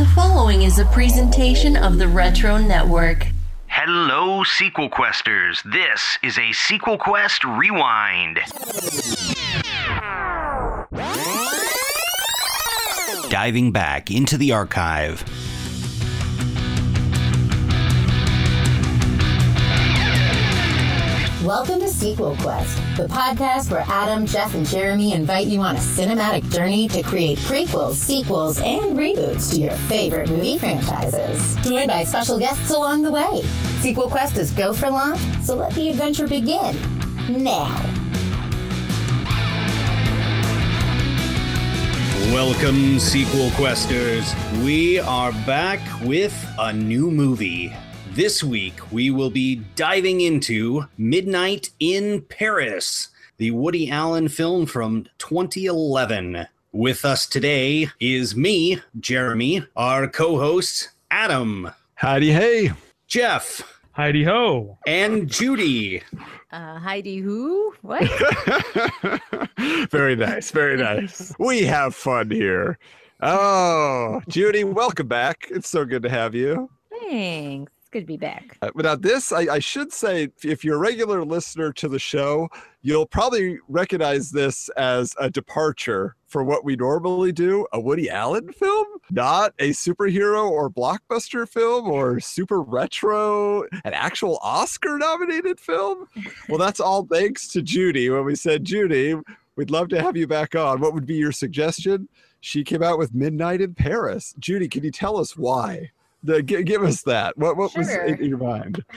The following is a presentation of the Retro Network. Hello, sequel questers. This is a sequel quest rewind. Diving back into the archive. Welcome to Sequel Quest, the podcast where Adam, Jeff, and Jeremy invite you on a cinematic journey to create prequels, sequels, and reboots to your favorite movie franchises. Joined by special guests along the way. Sequel Quest is go for launch, so let the adventure begin now. Welcome, sequel questers. We are back with a new movie. This week, we will be diving into Midnight in Paris, the Woody Allen film from 2011. With us today is me, Jeremy, our co host, Adam, Heidi hey. Jeff, Heidi ho. and Judy. Uh, Heidi who? What? very nice, very nice. We have fun here. Oh, Judy, welcome back. It's so good to have you. Thanks. Good to be back. Uh, but now this, I, I should say, if you're a regular listener to the show, you'll probably recognize this as a departure for what we normally do a Woody Allen film, not a superhero or blockbuster film or super retro, an actual Oscar nominated film. Well, that's all thanks to Judy. When we said, Judy, we'd love to have you back on, what would be your suggestion? She came out with Midnight in Paris. Judy, can you tell us why? The, gi- give us that. What what was in your mind?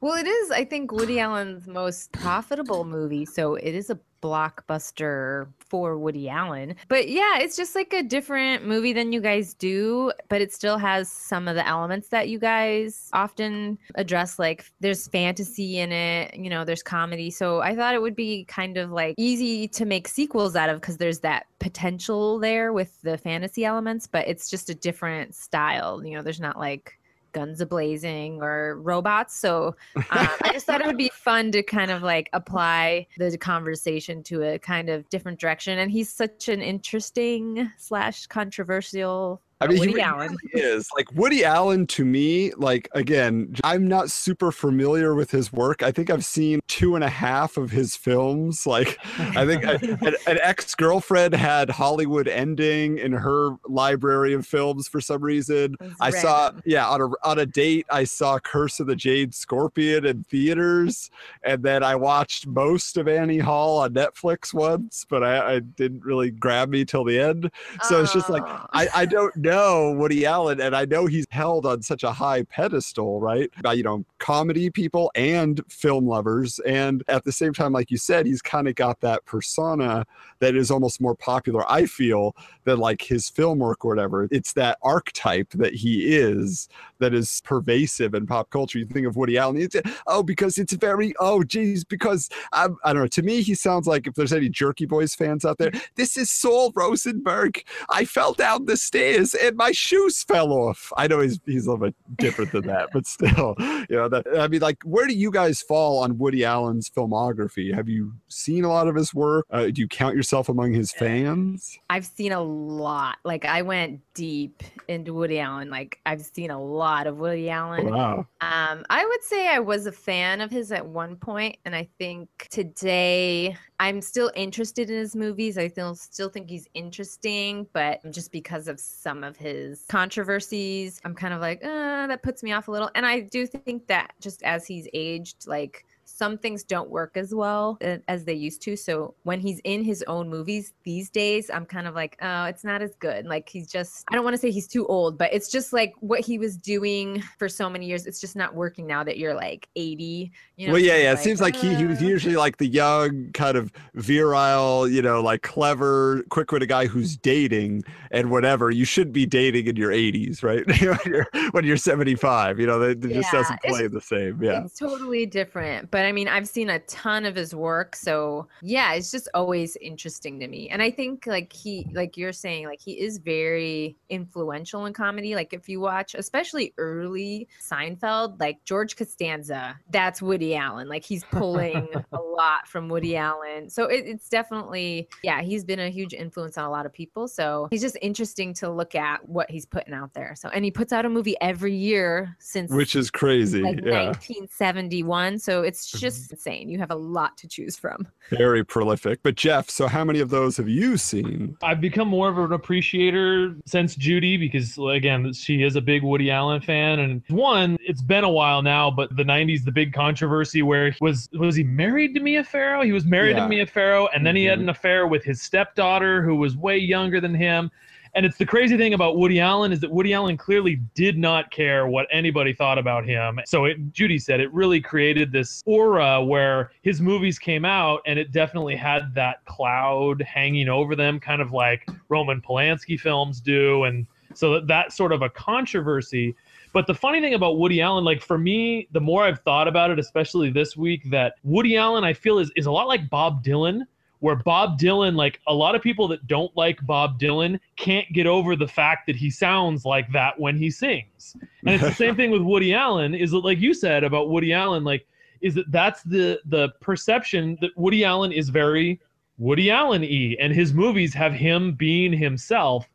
Well, it is, I think, Woody Allen's most profitable movie. So it is a blockbuster for Woody Allen. But yeah, it's just like a different movie than you guys do, but it still has some of the elements that you guys often address. Like there's fantasy in it, you know, there's comedy. So I thought it would be kind of like easy to make sequels out of because there's that potential there with the fantasy elements, but it's just a different style. You know, there's not like guns a blazing or robots. So um, I just thought it would be fun to kind of like apply the conversation to a kind of different direction. And he's such an interesting slash controversial I mean, Woody he Allen. really is like Woody Allen to me. Like again, I'm not super familiar with his work. I think I've seen two and a half of his films. Like, I think I, an, an ex girlfriend had Hollywood Ending in her library of films for some reason. That's I saw, yeah, on a on a date, I saw Curse of the Jade Scorpion in theaters, and then I watched most of Annie Hall on Netflix once, but I, I didn't really grab me till the end. So it's just like Oh. I, I don't know Woody Allen, and I know he's held on such a high pedestal, right? By you know, comedy people and film lovers, and at the same time, like you said, he's kind of got that persona that is almost more popular. I feel than like his film work or whatever. It's that archetype that he is that is pervasive in pop culture. You think of Woody Allen, it's, oh, because it's very oh, geez, because I'm, I don't know. To me, he sounds like if there's any Jerky Boys fans out there, this is Sol Rosenberg. I fell down the stairs and my shoes fell off. I know he's he's a little bit different than that, but still, you know, that I mean, like, where do you guys fall on Woody Allen's filmography? Have you seen a lot of his work? Uh, do you count yourself among his fans? I've seen a lot. Like I went deep into Woody Allen. Like I've seen a lot of Woody Allen. Wow. Um, I would say I was a fan of his at one point, and I think today I'm still interested in his movies. I still still think he's interesting, but just because of some of his controversies, I'm kind of like, uh, that puts me off a little. And I do think that just as he's aged, like some things don't work as well uh, as they used to. So when he's in his own movies these days, I'm kind of like, oh, it's not as good. Like he's just, I don't want to say he's too old, but it's just like what he was doing for so many years. It's just not working now that you're like 80. You know, well, yeah, yeah. It seems like he, he was uh, usually like the young, kind of virile, you know, like clever, quick witted guy who's dating and whatever. You should be dating in your 80s, right? when, you're, when you're 75, you know, that it just Yeah, doesn't play the same. Yeah. It's totally different. But I I mean, I've seen a ton of his work, so yeah, it's just always interesting to me. And I think like he like you're saying like he is very influential in comedy. Like if you watch especially early Seinfeld, like George Costanza, that's Woody Allen. Like he's pulling a lot from Woody Allen. So it, it's definitely yeah, he's been a huge influence on a lot of people. So he's just interesting to look at what he's putting out there. So and he puts out a movie every year since Which is crazy. like yeah. 1971. So it's. Just insane. You have a lot to choose from. Very prolific. But Jeff, so how many of those have you seen? I've become more of an appreciator since Judy because again, she is a big Woody Allen fan. And one, it's been a while now, but the '90s, the big controversy where he was was he married to Mia Farrow? He was married Yeah. to Mia Farrow, and then he had Mhm. an affair with his stepdaughter, who was way younger than him. And it's the crazy thing about Woody Allen is that Woody Allen clearly did not care what anybody thought about him. So it, Judy said it really created this aura where his movies came out and it definitely had that cloud hanging over them, kind of like Roman Polanski films do. And so that, that sort of a controversy. But the funny thing about Woody Allen, like for me, the more I've thought about it, especially this week, that Woody Allen, I feel, is, is a lot like Bob Dylan where Bob Dylan, like a lot of people that don't like Bob Dylan, can't get over the fact that he sounds like that when he sings. And it's the same thing with Woody Allen. Is it like you said about Woody Allen? Like, is that that's the the perception that Woody Allen is very Woody Allen y, and his movies have him being himself.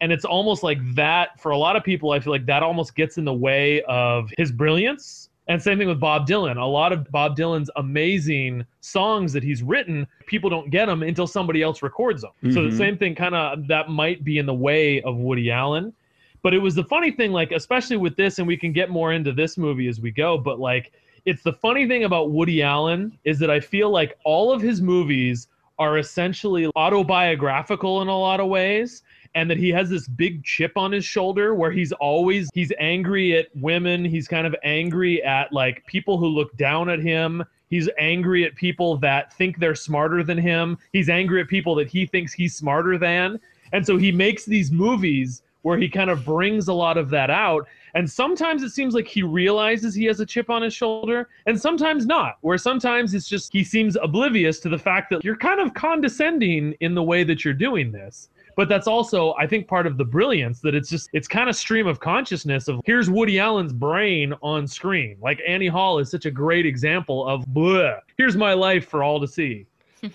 And it's almost like that for a lot of people. I feel like that almost gets in the way of his brilliance. And same thing with Bob Dylan. A lot of Bob Dylan's amazing songs that he's written, people don't get them until somebody else records them. So Mhm. the same thing kind of that might be in the way of Woody Allen. But it was the funny thing, like, especially with this, and we can get more into this movie as we go, but like, it's the funny thing about Woody Allen is that I feel like all of his movies are essentially autobiographical in a lot of ways and that he has this big chip on his shoulder where he's always he's angry at women he's kind of angry at like people who look down at him he's angry at people that think they're smarter than him he's angry at people that he thinks he's smarter than and so he makes these movies where he kind of brings a lot of that out and sometimes it seems like he realizes he has a chip on his shoulder, and sometimes not. Where sometimes it's just he seems oblivious to the fact that you're kind of condescending in the way that you're doing this. But that's also, I think, part of the brilliance that it's just, it's kind of stream of consciousness of here's Woody Allen's brain on screen. Like Annie Hall is such a great example of, bleh, here's my life for all to see.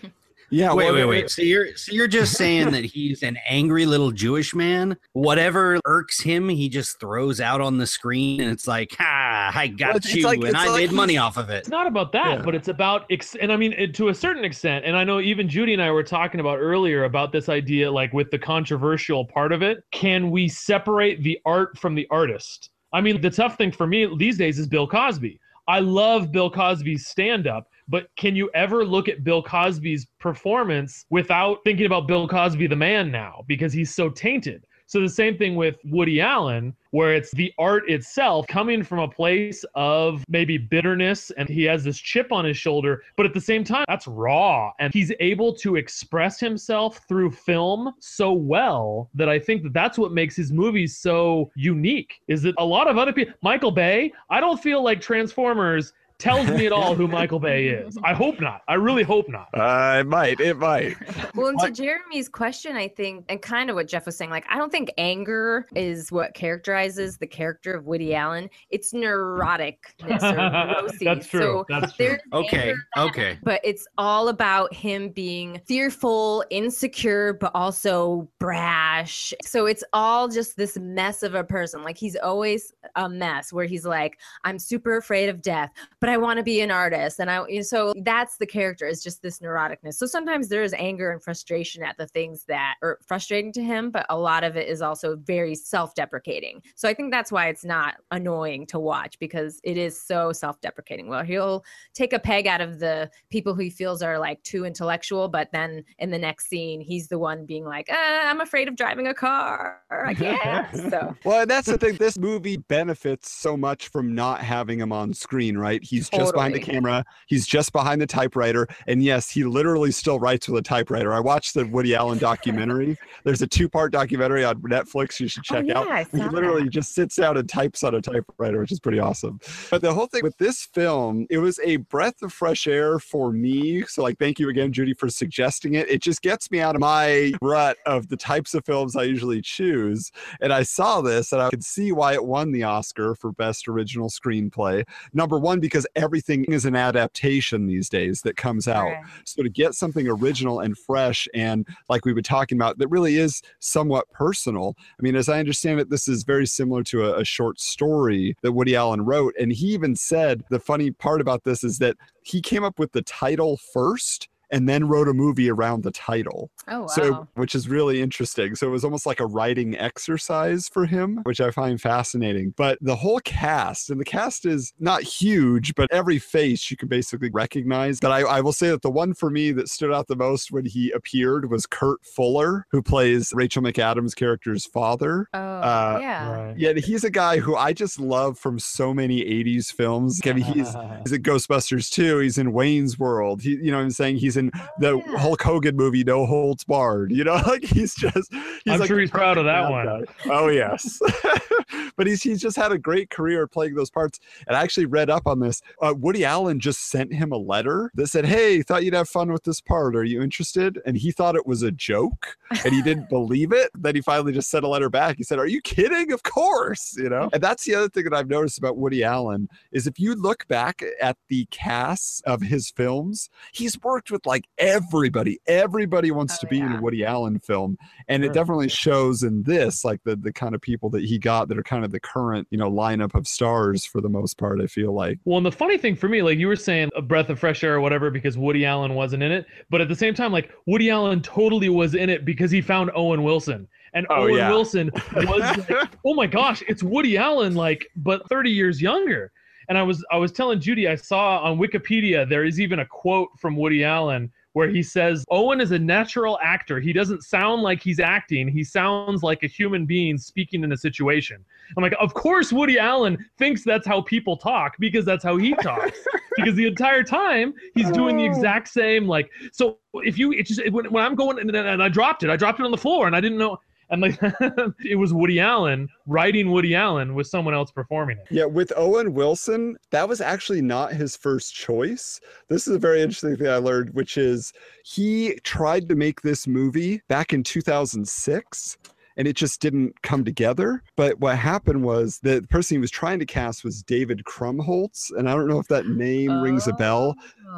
Yeah. wait, well, wait, it- wait. So you're so you're just saying that he's an angry little Jewish man. Whatever irks him, he just throws out on the screen, and it's like, ha, I got it's- it's you, like- and I like made money off of it. It's not about that, Yeah. but it's about, ex- and I mean, it, to a certain extent, and I know even Judy and I were talking about earlier about this idea, like with the controversial part of it. Can we separate the art from the artist? I mean, the tough thing for me these days is Bill Cosby. I love Bill Cosby's stand up, but can you ever look at Bill Cosby's performance without thinking about Bill Cosby the man now because he's so tainted? So the same thing with Woody Allen, where it's the art itself coming from a place of maybe bitterness and he has this chip on his shoulder, but at the same time, that's raw. And he's able to express himself through film so well that I think that that's what makes his movies so unique. Is that a lot of other people, Michael Bay, I don't feel like Transformers tells me at all who Michael Bay is. I hope not. I really hope not. Uh, it might. It might. Well, and to Jeremy's question, I think, and kind of what Jeff was saying, like, I don't think anger is what characterizes the character of Woody Allen. It's neuroticness or neuroses. That's true. So That's true. Okay, anger, okay. but it's all about him being fearful, insecure, but also brash. So it's all just this mess of a person. Like he's always a mess where he's like, I'm super afraid of death, but I want to be an artist. And I, so that's the character is just this neuroticness. So sometimes there is anger and frustration at the things that are frustrating to him, but a lot of it is also very self deprecating. So I think that's why it's not annoying to watch because it is so self deprecating. Well, he'll take a peg out of the people who he feels are like too intellectual, but then in the next scene, he's the one being like, ah, I'm afraid of driving a car. I can't. so Well, that's the thing. This movie benefits so much from not having him on screen, right? He's he's just behind the camera. He's just behind the typewriter. And yes, he literally still writes with a typewriter. I watched the Woody Allen documentary. There's a two part documentary on Netflix you should oh, check oh, yeah, out. He literally that. just sits down and types on a typewriter, which is pretty awesome. But the whole thing with this film, it was a breath of fresh air for me. So, like, thank you again, Judy, for suggesting it. It just gets me out of my rut of the types of films I usually choose. And I saw this and I could see why it won the Oscar for Best Original Screenplay. Number one, because everything is an adaptation these days that comes out. Right. So to get something original and fresh and like we were talking about, that really is somewhat personal. I mean, as I understand it, this is very similar to a, a short story that Woody Allen wrote. And he even said the funny part about this is that he came up with the title first and then wrote a movie around the title. Oh wow. So, which is really interesting. So, it was almost like a writing exercise for him, which I find fascinating. But the whole cast, and the cast is not huge, but every face you can basically recognize. But I, I will say that the one for me that stood out the most when he appeared was Kurt Fuller, who plays Rachel McAdams' character's father. oh uh, yeah. Right. Yeah, he's a guy who I just love from so many 80s films. I mean, he's He's in Ghostbusters 2. He's in Wayne's World. He, you know what I'm saying? He's in the Oh, yeah. Hulk Hogan movie, No Holds Barred. You know, like he's just, he's I'm like sure he's proud of that bad one. guy. Oh, yes. but he's, he's just had a great career playing those parts. And I actually read up on this. Uh, Woody Allen just sent him a letter that said, Hey, thought you'd have fun with this part. Are you interested? And he thought it was a joke and he didn't believe it. Then he finally just sent a letter back. He said, Are you kidding? Of course. You know, and that's the other thing that I've noticed about Woody Allen is if you look back at the casts of his films, he's worked with like everybody. Everybody wants Oh, to be in a Woody Allen film. And it definitely shows in this, like the the kind of people that he got that are kind of the current, you know, lineup of stars for the most part, I feel like. Well, and the funny thing for me, like you were saying, a breath of fresh air or whatever, because Woody Allen wasn't in it. But at the same time, like Woody Allen totally was in it because he found Owen Wilson. And Oh, Owen yeah. Wilson was like, oh my gosh, it's Woody Allen, like, but 30 years younger. And I was I was telling Judy, I saw on Wikipedia there is even a quote from Woody Allen where he says Owen is a natural actor. He doesn't sound like he's acting. He sounds like a human being speaking in a situation. I'm like, of course Woody Allen thinks that's how people talk because that's how he talks. because the entire time he's doing the oh. exact same like so if you it just when, when I'm going and, and I dropped it, I dropped it on the floor and I didn't know and like it was Woody Allen writing Woody Allen with someone else performing it. Yeah, with Owen Wilson, that was actually not his first choice. This is a very interesting thing I learned, which is he tried to make this movie back in 2006 and it just didn't come together. But what happened was that the person he was trying to cast was David Krumholtz. And I don't know if that name rings a bell,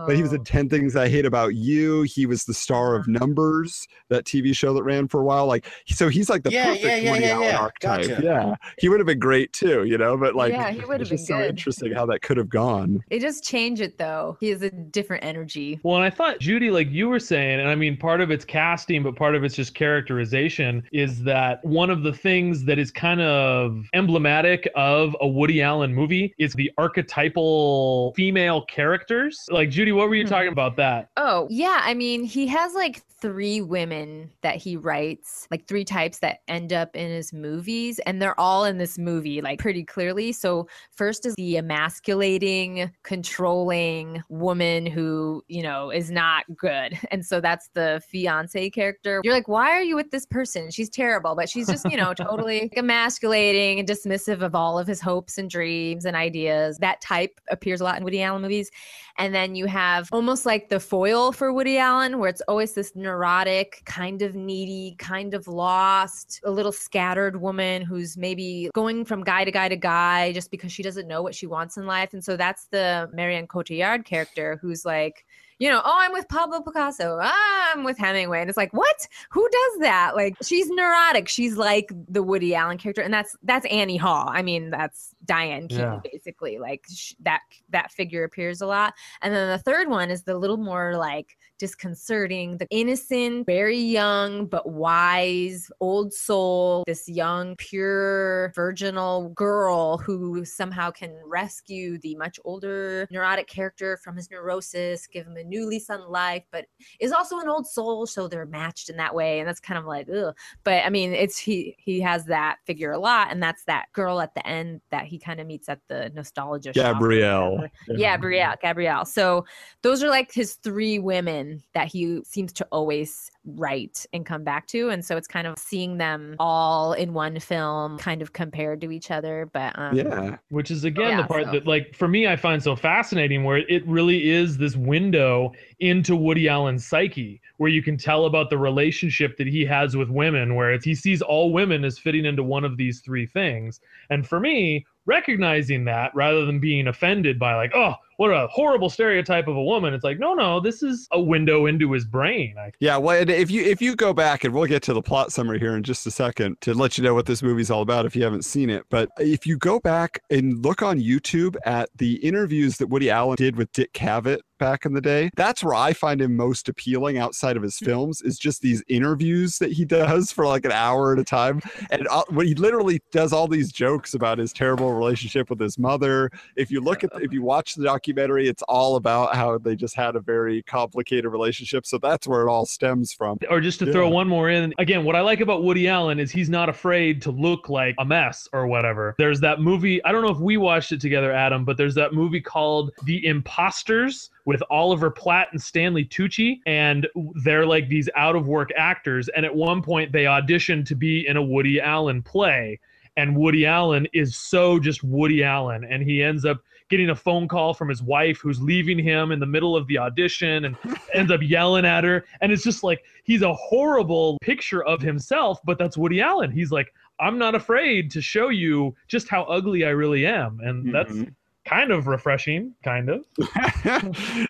but he was Oh. in 10 Things I Hate About You. He was the star of uh-huh. Numbers, that TV show that ran for a while. Like, so he's like the Yeah, perfect yeah, yeah, Woody yeah, Allen yeah. archetype. Gotcha. Yeah, he would have been great too, you know. But like, Yeah, he would have been so good. interesting how that could have gone. It just changed it though. He has a different energy. Well, and I thought Judy, like you were saying, and I mean, part of it's casting, but part of it's just characterization, is that one of the things that is kind of emblematic of a Woody Allen movie is the archetypal female characters. Like Judy, what were you Hmm. talking about that? Oh, yeah. I mean, he has like three women that he writes, like three types that end up in his movies, and they're all in this movie, like pretty clearly. So, first is the emasculating, controlling woman who, you know, is not good. And so that's the fiance character. You're like, why are you with this person? She's terrible, but she's just, you know, totally emasculating and dismissive of all of his hopes and dreams and ideas. That type appears a lot in Woody Allen movies. And then you have almost like the foil for Woody Allen, where it's always this neurotic, kind of needy, kind of lost, a little scattered woman who's maybe going from guy to guy to guy just because she doesn't know what she wants in life. And so that's the Marion Cotillard character who's like, you know, oh, I'm with Pablo Picasso. Ah, I'm with Hemingway. And it's like, what? Who does that? Like, she's neurotic. She's like the Woody Allen character, and that's that's Annie Hall. I mean, that's Diane Keaton, Yeah. basically. Like sh- that that figure appears a lot. And then the third one is the little more like disconcerting, the innocent, very young but wise old soul, this young, pure, virginal girl who somehow can rescue the much older neurotic character from his neurosis, give him a new lease on life, but is also an old soul. So they're matched in that way. And that's kind of like, ugh. But I mean, it's he he has that figure a lot, and that's that girl at the end that he kind of meets at the nostalgia. Gabrielle. Yeah, Gabrielle. Gabrielle. So those are like his three women that he seems to always write and come back to. And so it's kind of seeing them all in one film kind of compared to each other. But um Yeah. which is again the part so- that like for me i find so fascinating where it really is this window into woody allen's psyche where you can tell about the relationship that he has with women where it's, he sees all women as fitting into one of these three things and for me recognizing that rather than being offended by like oh what a horrible stereotype of a woman it's like no no this is a window into his brain I, Yeah, well, if you if you go back and we'll get to the plot summary here in just a second to let you know what this movie's all about if you haven't seen it. But if you go back and look on YouTube at the interviews that Woody Allen did with Dick Cavett back in the day, that's where I find him most appealing outside of his films is just these interviews that he does for like an hour at a time, and uh, when he literally does all these jokes about his terrible relationship with his mother. If you look at if you watch the documentary, it's all about how they just had a very complicated relationship. So that's where it all stems from. or just to throw one more in again what i like about woody allen is he's not afraid to look like a mess or whatever there's that movie i don't know if we watched it together adam but there's that movie called the imposters with oliver platt and stanley tucci and they're like these out of work actors and at one point they audition to be in a woody allen play and Woody Allen is so just Woody Allen, and he ends up getting a phone call from his wife who's leaving him in the middle of the audition and ends up yelling at her. And it's just like he's a horrible picture of himself, but that's Woody Allen. He's like, I'm not afraid to show you just how ugly I really am. And that's Mhm. Kind of refreshing, kind of.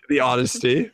the honesty.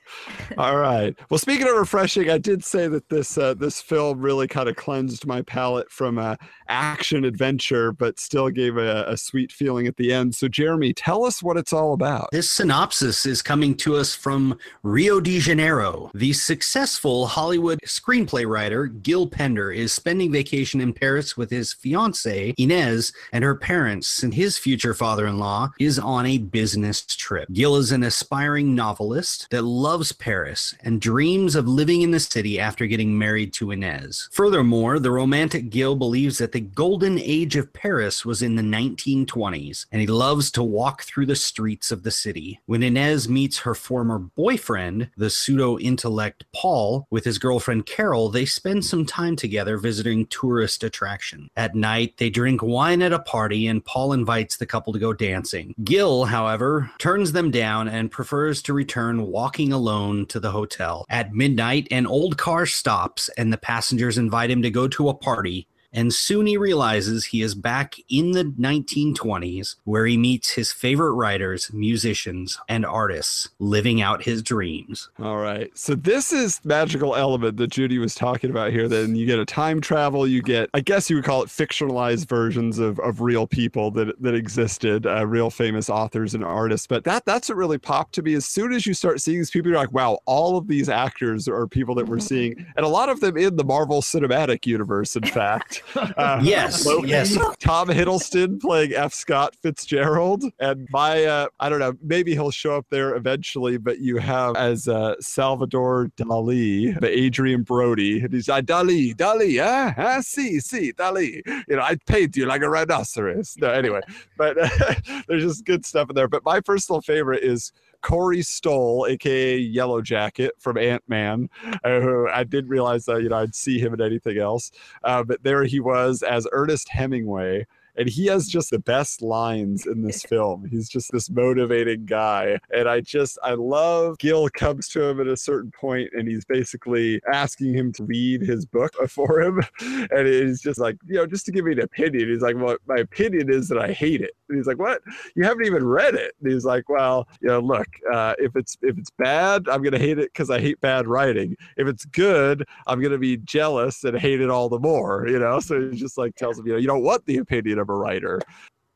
All right. Well, speaking of refreshing, I did say that this uh, this film really kind of cleansed my palate from uh, action adventure, but still gave a, a sweet feeling at the end. So, Jeremy, tell us what it's all about. This synopsis is coming to us from Rio de Janeiro. The successful Hollywood screenplay writer Gil Pender is spending vacation in Paris with his fiancee Inez and her parents, and his future father in law is on a business trip. Gil is an aspiring novelist that loves Paris and dreams of living in the city after getting married to Inez. Furthermore, the romantic Gil believes that the golden age of Paris was in the 1920s, and he loves to walk through the streets of the city. When Inez meets her former boyfriend, the pseudo intellect Paul, with his girlfriend Carol, they spend some time together visiting tourist attractions. At night, they drink wine at a party, and Paul invites the couple to go dancing. Gil, however, turns them down and prefers to return walking alone to the hotel. At midnight, an old car stops, and the passengers invite him to go to a party and soon he realizes he is back in the 1920s where he meets his favorite writers, musicians, and artists living out his dreams. All right. So this is magical element that Judy was talking about here. Then you get a time travel. You get, I guess you would call it fictionalized versions of, of real people that that existed, uh, real famous authors and artists. But that that's what really popped to me. As soon as you start seeing these people, you're like, wow, all of these actors are people that we're seeing, and a lot of them in the Marvel Cinematic Universe. In fact, uh, Yes, Loki, yes. Tom Hiddleston playing F. Scott Fitzgerald, and my uh, I don't know, maybe he'll show up there eventually. But you have as uh, Salvador Dali, the Adrien Brody, and he's like Dali, Dali, ah, ah, see, see, Dali. You know, I paint you like a rhinoceros. No, anyway, but there's just good stuff in there. But my personal favorite is. Corey Stoll, aka Yellow Jacket from Ant Man, uh, who I didn't realize that you know I'd see him in anything else. Uh, but there he was as Ernest Hemingway. And he has just the best lines in this film. He's just this motivating guy. And I just, I love Gil comes to him at a certain point and he's basically asking him to read his book for him. And he's just like, you know, just to give me an opinion. He's like, well, my opinion is that I hate it. And he's like, what? You haven't even read it. And he's like, well, you know, look, uh, if it's if it's bad, I'm gonna hate it because I hate bad writing. If it's good, I'm gonna be jealous and hate it all the more. You know, so he just like tells him, you know, you don't want the opinion of a writer.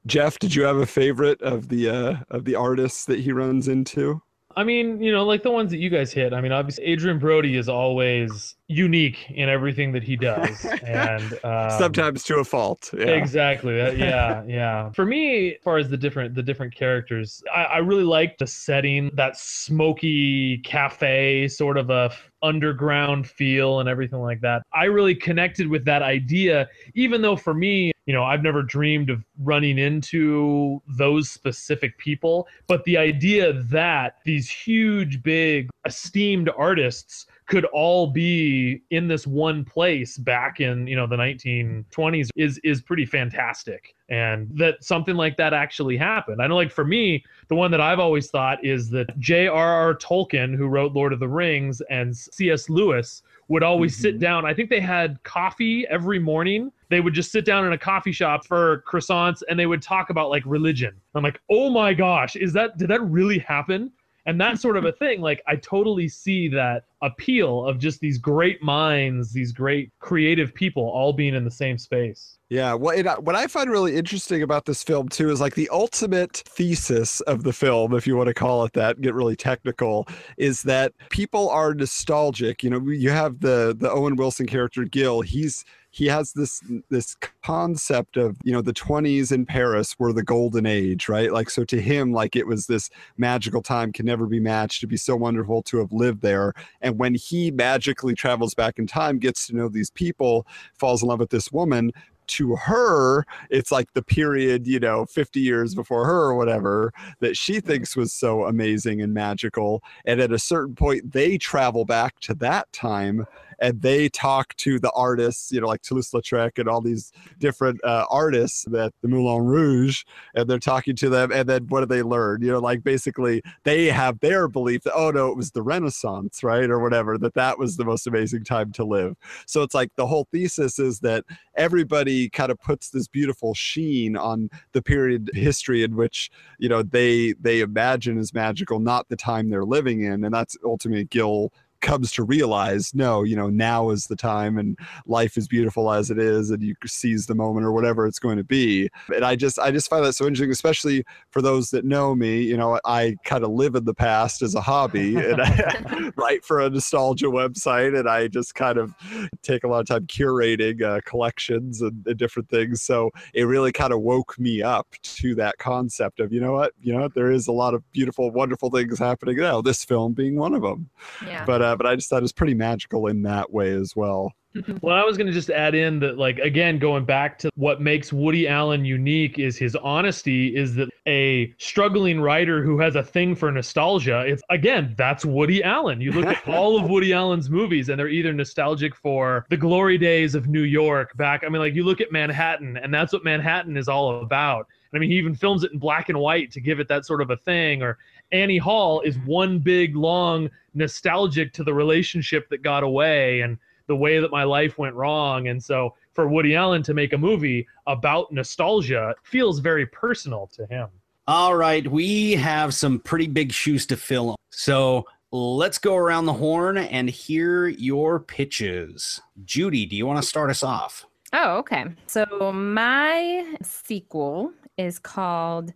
Jeff, did you have a favorite of the uh, of the artists that he runs into? I mean, you know, like the ones that you guys hit. I mean, obviously, Adrien Brody is always, unique in everything that he does, and um, Sometimes to a fault. Yeah. Exactly. Yeah, yeah. For me, as far as the different the different characters, I, I really like the setting, that smoky cafe sort of a underground feel and everything like that. I really connected with that idea, even though for me, you know, I've never dreamed of running into those specific people. But the idea that these huge, big, esteemed artists could all be in this one place back in you know the 1920s is is pretty fantastic. And that something like that actually happened. I know like for me the one that i've always thought is that j.r.r tolkien who wrote lord of the rings and cs lewis would always sit Mhm. down. I think they had coffee every morning. They would just sit down in a coffee shop for croissants and they would talk about like religion. I'm like oh my gosh is that did that really happen and that sort of a thing like i totally see that appeal of just these great minds these great creative people all being in the same space Yeah, well, it, uh, what I find really interesting about this film too is like the ultimate thesis of the film, if you want to call it that, get really technical, is that people are nostalgic. You know, you have the the Owen Wilson character Gil. He's he has this this concept of you know the 20s in Paris were the golden age, right? Like so to him, like it was this magical time can never be matched. It'd be so wonderful to have lived there. And when he magically travels back in time, gets to know these people, falls in love with this woman to her, it's like the period, you know, 50 years before her or whatever, that she thinks was so amazing and magical. And at a certain point, they travel back to that time and they talk to the artists, you know, like Toulouse-Lautrec and all these different uh, artists that the Moulin Rouge, and they're talking to them. And then what do they learn? You know, like basically they have their belief that, oh no, it was the Renaissance, right? Or whatever, that that was the most amazing time to live. So it's like the whole thesis is that everybody kind of puts this beautiful sheen on the period history in which you know they they imagine is magical not the time they're living in and that's ultimately gil comes to realize no you know now is the time and life is beautiful as it is and you seize the moment or whatever it's going to be. And i just i just find that so interesting especially for those that know me you know i kind of live in the past as a hobby and i write for a nostalgia website and i just kind of take a lot of time curating uh, collections and, and different things. So it really kind of woke me up to that concept of you know what? You know there is a lot of beautiful wonderful things happening now this film being one of them Yeah. but uh, but i just thought it was pretty magical in that way as well mm-hmm. Well, I was going to just add in that, like, again, going back to what makes Woody Allen unique is his honesty, is that a struggling writer who has a thing for nostalgia, it's again, that's Woody Allen. You look at all of Woody Allen's movies, and they're either nostalgic for the glory days of New York back. I mean, like, you look at Manhattan, and that's what Manhattan is all about. I mean, he even films it in black and white to give it that sort of a thing. Or Annie Hall is one big, long nostalgic to the relationship that got away. And the way that my life went wrong. And so for Woody Allen to make a movie about nostalgia feels very personal to him. All right, we have some pretty big shoes to fill. So let's go around the horn and hear your pitches. Judy, do you want to start us off? Oh, okay. So my sequel is called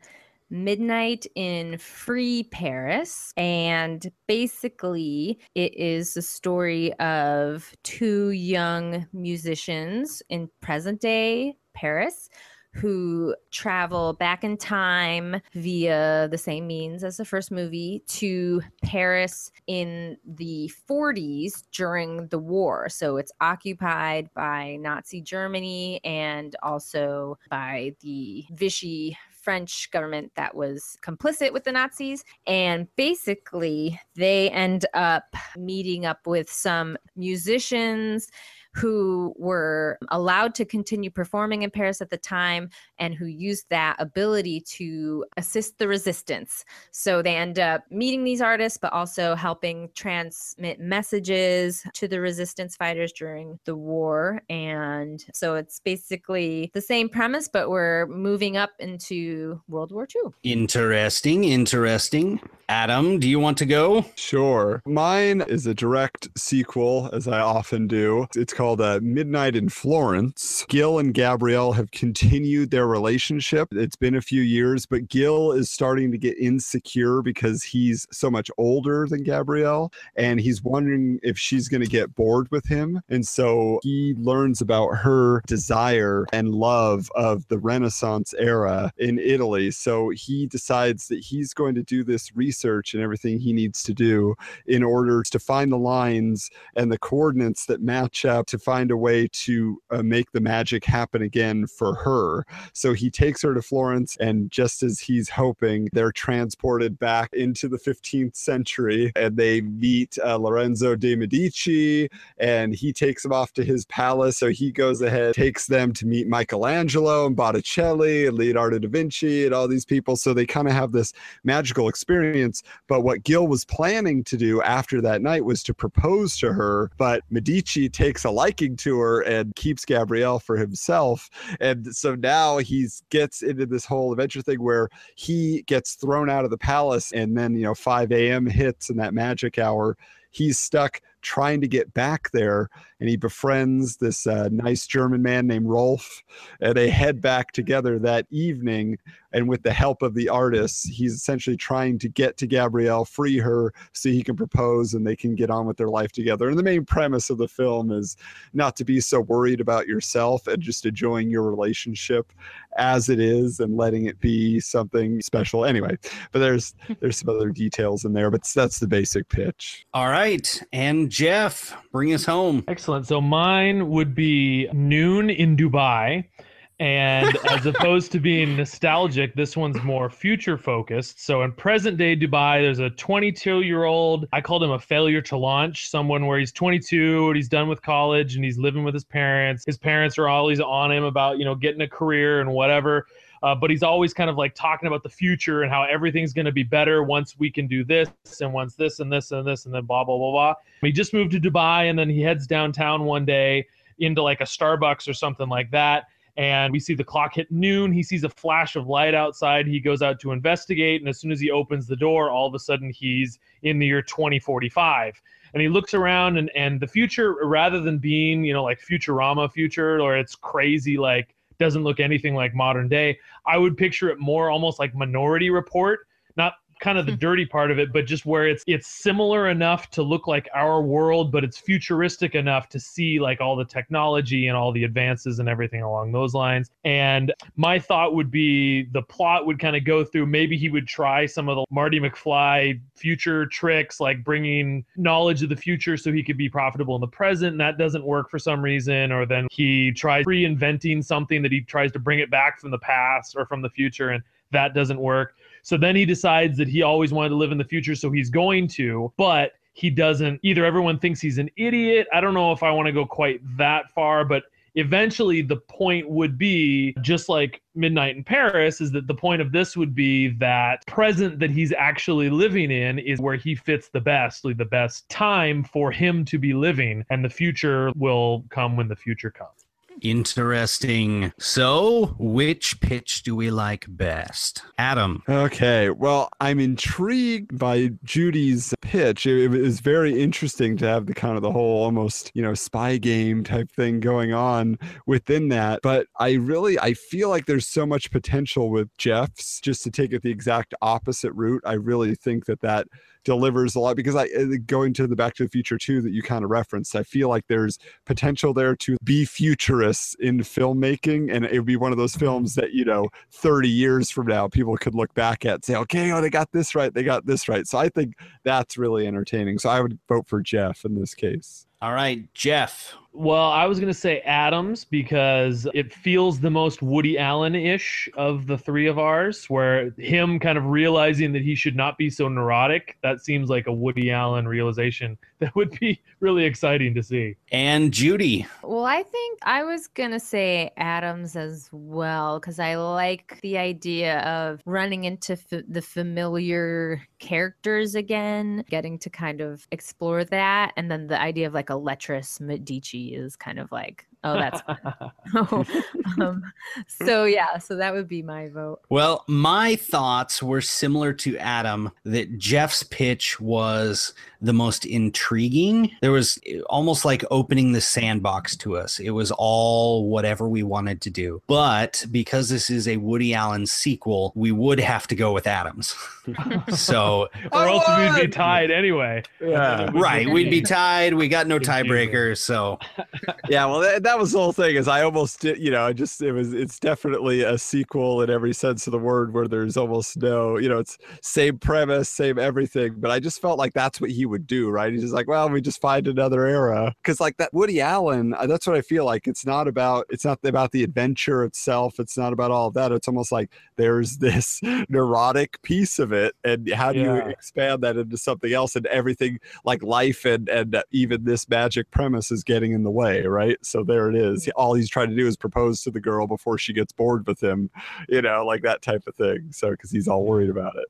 Midnight in Free Paris. And basically, it is the story of two young musicians in present day Paris who travel back in time via the same means as the first movie to Paris in the 40s during the war. So it's occupied by Nazi Germany and also by the Vichy French government that was complicit with the Nazis. And basically, they end up meeting up with some musicians who were allowed to continue performing in Paris at the time and who used that ability to assist the resistance. So they end up meeting these artists, but also helping transmit messages to the resistance fighters during the war. And so it's basically the same premise, but we're moving up into World War II. Interesting, interesting. Adam, do you want to go? Sure. Mine is a direct sequel, as I often do. It's called called uh, Midnight in Florence. Gil and Gabrielle have continued their relationship. It's been a few years, but Gil is starting to get insecure because he's so much older than Gabrielle and he's wondering if she's going to get bored with him. And so he learns about her desire and love of the Renaissance era in Italy. So he decides that he's going to do this research and everything he needs to do in order to find the lines and the coordinates that match up to find a way to uh, make the magic happen again for her. So he takes her to Florence, and just as he's hoping, they're transported back into the 15th century and they meet uh, Lorenzo de' Medici and he takes them off to his palace. So he goes ahead, takes them to meet Michelangelo and Botticelli and Leonardo da Vinci and all these people. So they kind of have this magical experience. But what Gil was planning to do after that night was to propose to her. But Medici takes a liking to her and keeps Gabrielle for himself. And so now he gets into this whole adventure thing where he gets thrown out of the palace and then, you know, 5 a.m. hits and that magic hour. He's stuck trying to get back there and he befriends this uh, nice German man named Rolf. And they head back together that evening. And with the help of the artists, he's essentially trying to get to Gabrielle, free her so he can propose and they can get on with their life together. And the main premise of the film is not to be so worried about yourself and just enjoying your relationship as it is and letting it be something special. Anyway, but there's there's some other details in there, but that's the basic pitch. All right. And Jeff, bring us home. Excellent. So mine would be Noon in Dubai. And as opposed to being nostalgic, this one's more future focused. So in present day Dubai, there's a 22 year old, I called him a failure to launch, someone where he's 22 and he's done with college and he's living with his parents. His parents are always on him about, you know, getting a career and whatever. Uh, but he's always kind of like talking about the future and how everything's going to be better once we can do this and once this and this and this and then blah blah blah blah. He just moved to Dubai and then he heads downtown one day into like a Starbucks or something like that. And we see the clock hit noon. He sees a flash of light outside. He goes out to investigate. And as soon as he opens the door, all of a sudden he's in the year 2045 and he looks around and and the future rather than being you know like futurama future or it's crazy like doesn't look anything like modern day. I would picture it more almost like Minority Report, not kind of the hmm. dirty part of it, but just where it's it's similar enough to look like our world, but it's futuristic enough to see like all the technology and all the advances and everything along those lines. And my thought would be the plot would kind of go through maybe he would try some of the Marty McFly future tricks, like bringing knowledge of the future so he could be profitable in the present. And that doesn't work for some reason. Or then he tries reinventing something that he tries to bring it back from the past or from the future. And that doesn't work. So then he decides that he always wanted to live in the future, so he's going to, but he doesn't. Either everyone thinks he's an idiot. I don't know if I want to go quite that far, but eventually the point would be just like midnight in paris is that the point of this would be that present that he's actually living in is where he fits the best the best time for him to be living and the future will come when the future comes Interesting. So, which pitch do we like best? Adam. Okay. Well, I'm intrigued by Judy's pitch. It, was very interesting to have the kind of the whole almost, you know, spy game type thing going on within that. But I really I feel like there's so much potential with Jeff's just to take it the exact opposite route. I really think that that delivers a lot because I uh, going to the Back to the Future too that you kind of referenced. I feel like there's potential there to be futurists in filmmaking, and it would be one of those films that you know, 30 years from now, people could look back at and say, okay, oh, they got this right, they got this right. So I think that's really entertaining. So I would vote for Jeff in this case. All right, Jeff, well, I was going to say Adams because it feels the most Woody Allen ish of the three of ours, where him kind of realizing that he should not be so neurotic. That seems like a Woody Allen realization that would be really exciting to see. And Judy. Well, I think I was going to say Adams as well because I like the idea of running into f- the familiar characters again, getting to kind of explore that. And then the idea of like a Letters Medici is kind of like Oh, that's um, so yeah. So that would be my vote. Well, my thoughts were similar to Adam that Jeff's pitch was the most intriguing. There was almost like opening the sandbox to us. It was all whatever we wanted to do. But because this is a Woody Allen sequel, we would have to go with Adams. so, or else we'd be tied anyway. Yeah. right, we'd be tied. We got no Confusing. tiebreakers. So, yeah well that, that was the whole thing is i almost did you know i just it was it's definitely a sequel in every sense of the word where there's almost no you know it's same premise same everything but i just felt like that's what he would do right? He's just like well we just find another era. Because like that woody allen uh, that's what i feel like it's not about it's not about the adventure itself it's not about all of that it's almost like there's this neurotic piece of it and how do you expand that into something else and everything like life and and even this magic premise is getting in the way right? So there it is all he's trying to do is propose to the girl before she gets bored with him you know like that type of thing so because he's all worried about it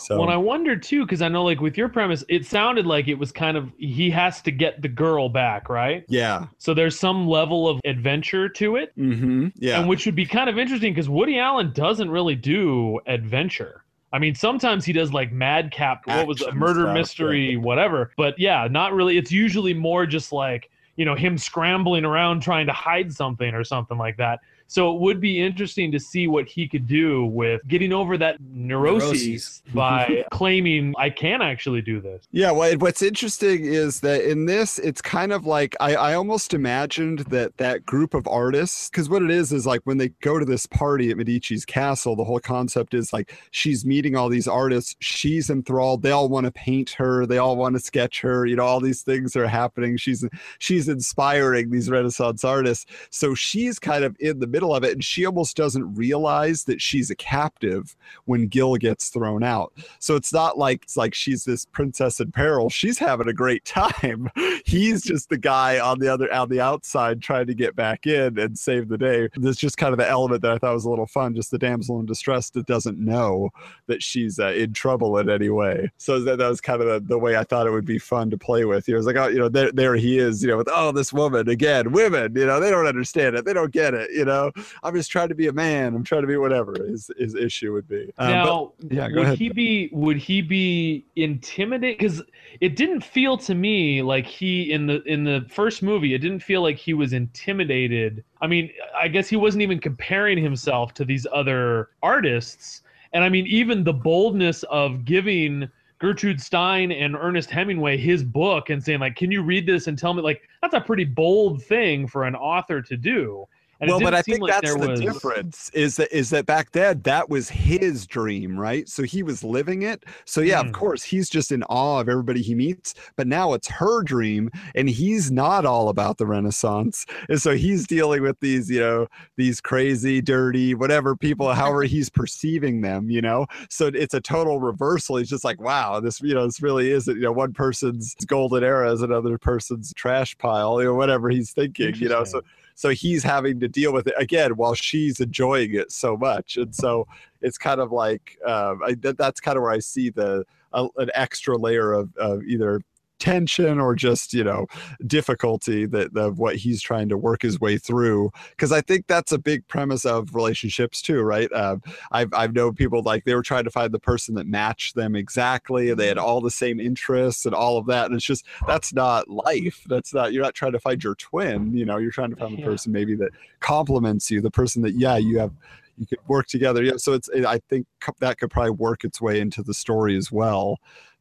so When I wonder too, because I know like with your premise, it sounded like it was kind of he has to get the girl back, right? yeah So there's some level of adventure to it, mm-hmm yeah and which would be kind of interesting because Woody Allen doesn't really do adventure. I mean, sometimes he does like madcap, what was it, murder stuff, mystery, whatever. But yeah, not really. It's usually more just like you know him scrambling around trying to hide something or something like that. So it would be interesting to see what he could do with getting over that neuroses, Neuroses. by claiming I can actually do this. Yeah, well, what's interesting is that in this, it's kind of like I, I almost imagined that that group of artists, because what it is is like when they go to this party at Medici's castle, the whole concept is like she's meeting all these artists, she's enthralled, they all want to paint her, they all want to sketch her, you know, all these things are happening. She's she's inspiring these Renaissance artists, so she's kind of in the middle of it, and she almost doesn't realize that she's a captive when Gil gets thrown out. So it's not like it's like she's this princess in peril. She's having a great time. He's just the guy on the other on the outside trying to get back in and save the day. There's just kind of the element that I thought was a little fun. Just the damsel in distress that doesn't know that she's uh, in trouble in any way. So that, that was kind of the, the way I thought it would be fun to play with. He was like, oh, you know, there, there he is, you know, with oh this woman again, women, you know, they don't understand it, they don't get it, you know. I'm just trying to be a man. I'm trying to be whatever his his issue would be. Um, but- now, yeah, go would ahead. he be would he be intimidated? Because it didn't feel to me like he in the in the first movie. It didn't feel like he was intimidated. I mean, I guess he wasn't even comparing himself to these other artists. And I mean, even the boldness of giving Gertrude Stein and Ernest Hemingway his book and saying like, "Can you read this and tell me?" Like, that's a pretty bold thing for an author to do. And well, but I think like that's the was- difference is that is that back then that was his dream, right? So he was living it. So yeah, Mm. of course, he's just in awe of everybody he meets. But now it's her dream, and he's not all about the Renaissance. And so he's dealing with these, you know, these crazy, dirty, whatever people, however he's perceiving them, you know. So it's a total reversal. He's just like, wow, this, you know, this really isn't, you know, one person's golden era is another person's trash pile, you know, whatever he's thinking, you know. So. So he's having to deal with it again while she's enjoying it so much. And so it's kind of like um, I, that, that's kind of where i see the uh, an extra layer of, of either tension or just you know difficulty that of what he's trying to work his way through because i think that's a big premise of relationships too right? Um, I've, I've known people like they were trying to find the person that matched them exactly and they had all the same interests and all of that and it's just that's not life. That's not you're not trying to find your twin you know you're trying to find the Yeah. person maybe that complements you the person that yeah you have you could work together yeah so it's i think that could probably work its way into the story as well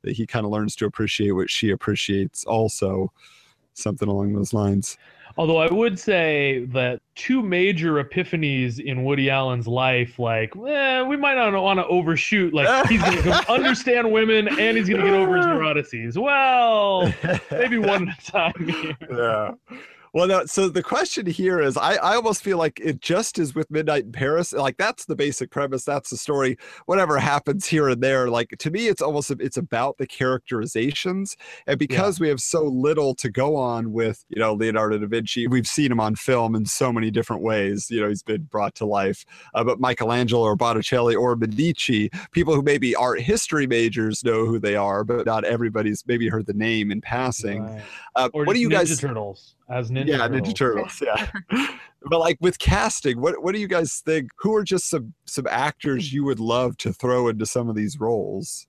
that he kind of learns to appreciate what she appreciates also something along those lines Although I would say that two major epiphanies in Woody Allen's life, like, eh, we might not want to overshoot. Like, he's going to understand women and he's going to get over his neuroses. Well, maybe one at a time here. yeah. Well, no, so the question here is I, I almost feel like it just is with Midnight in Paris. Like that's the basic premise. That's the story. Whatever happens here and there, like to me, it's almost it's about the characterizations. And because we have so little to go on with, you know, Leonardo da Vinci, we've seen him on film in so many different ways. You know, he's been brought to life. Uh, but Michelangelo or Botticelli or Medici, people who maybe art history majors know who they are, but not everybody's maybe heard the name in passing. Right. Uh, what do you guys? Turtles as Ninja Ninja yeah, Turtles. Ninja Turtles. Yeah. but like with casting, what what do you guys think? Who are just some some actors you would love to throw into some of these roles?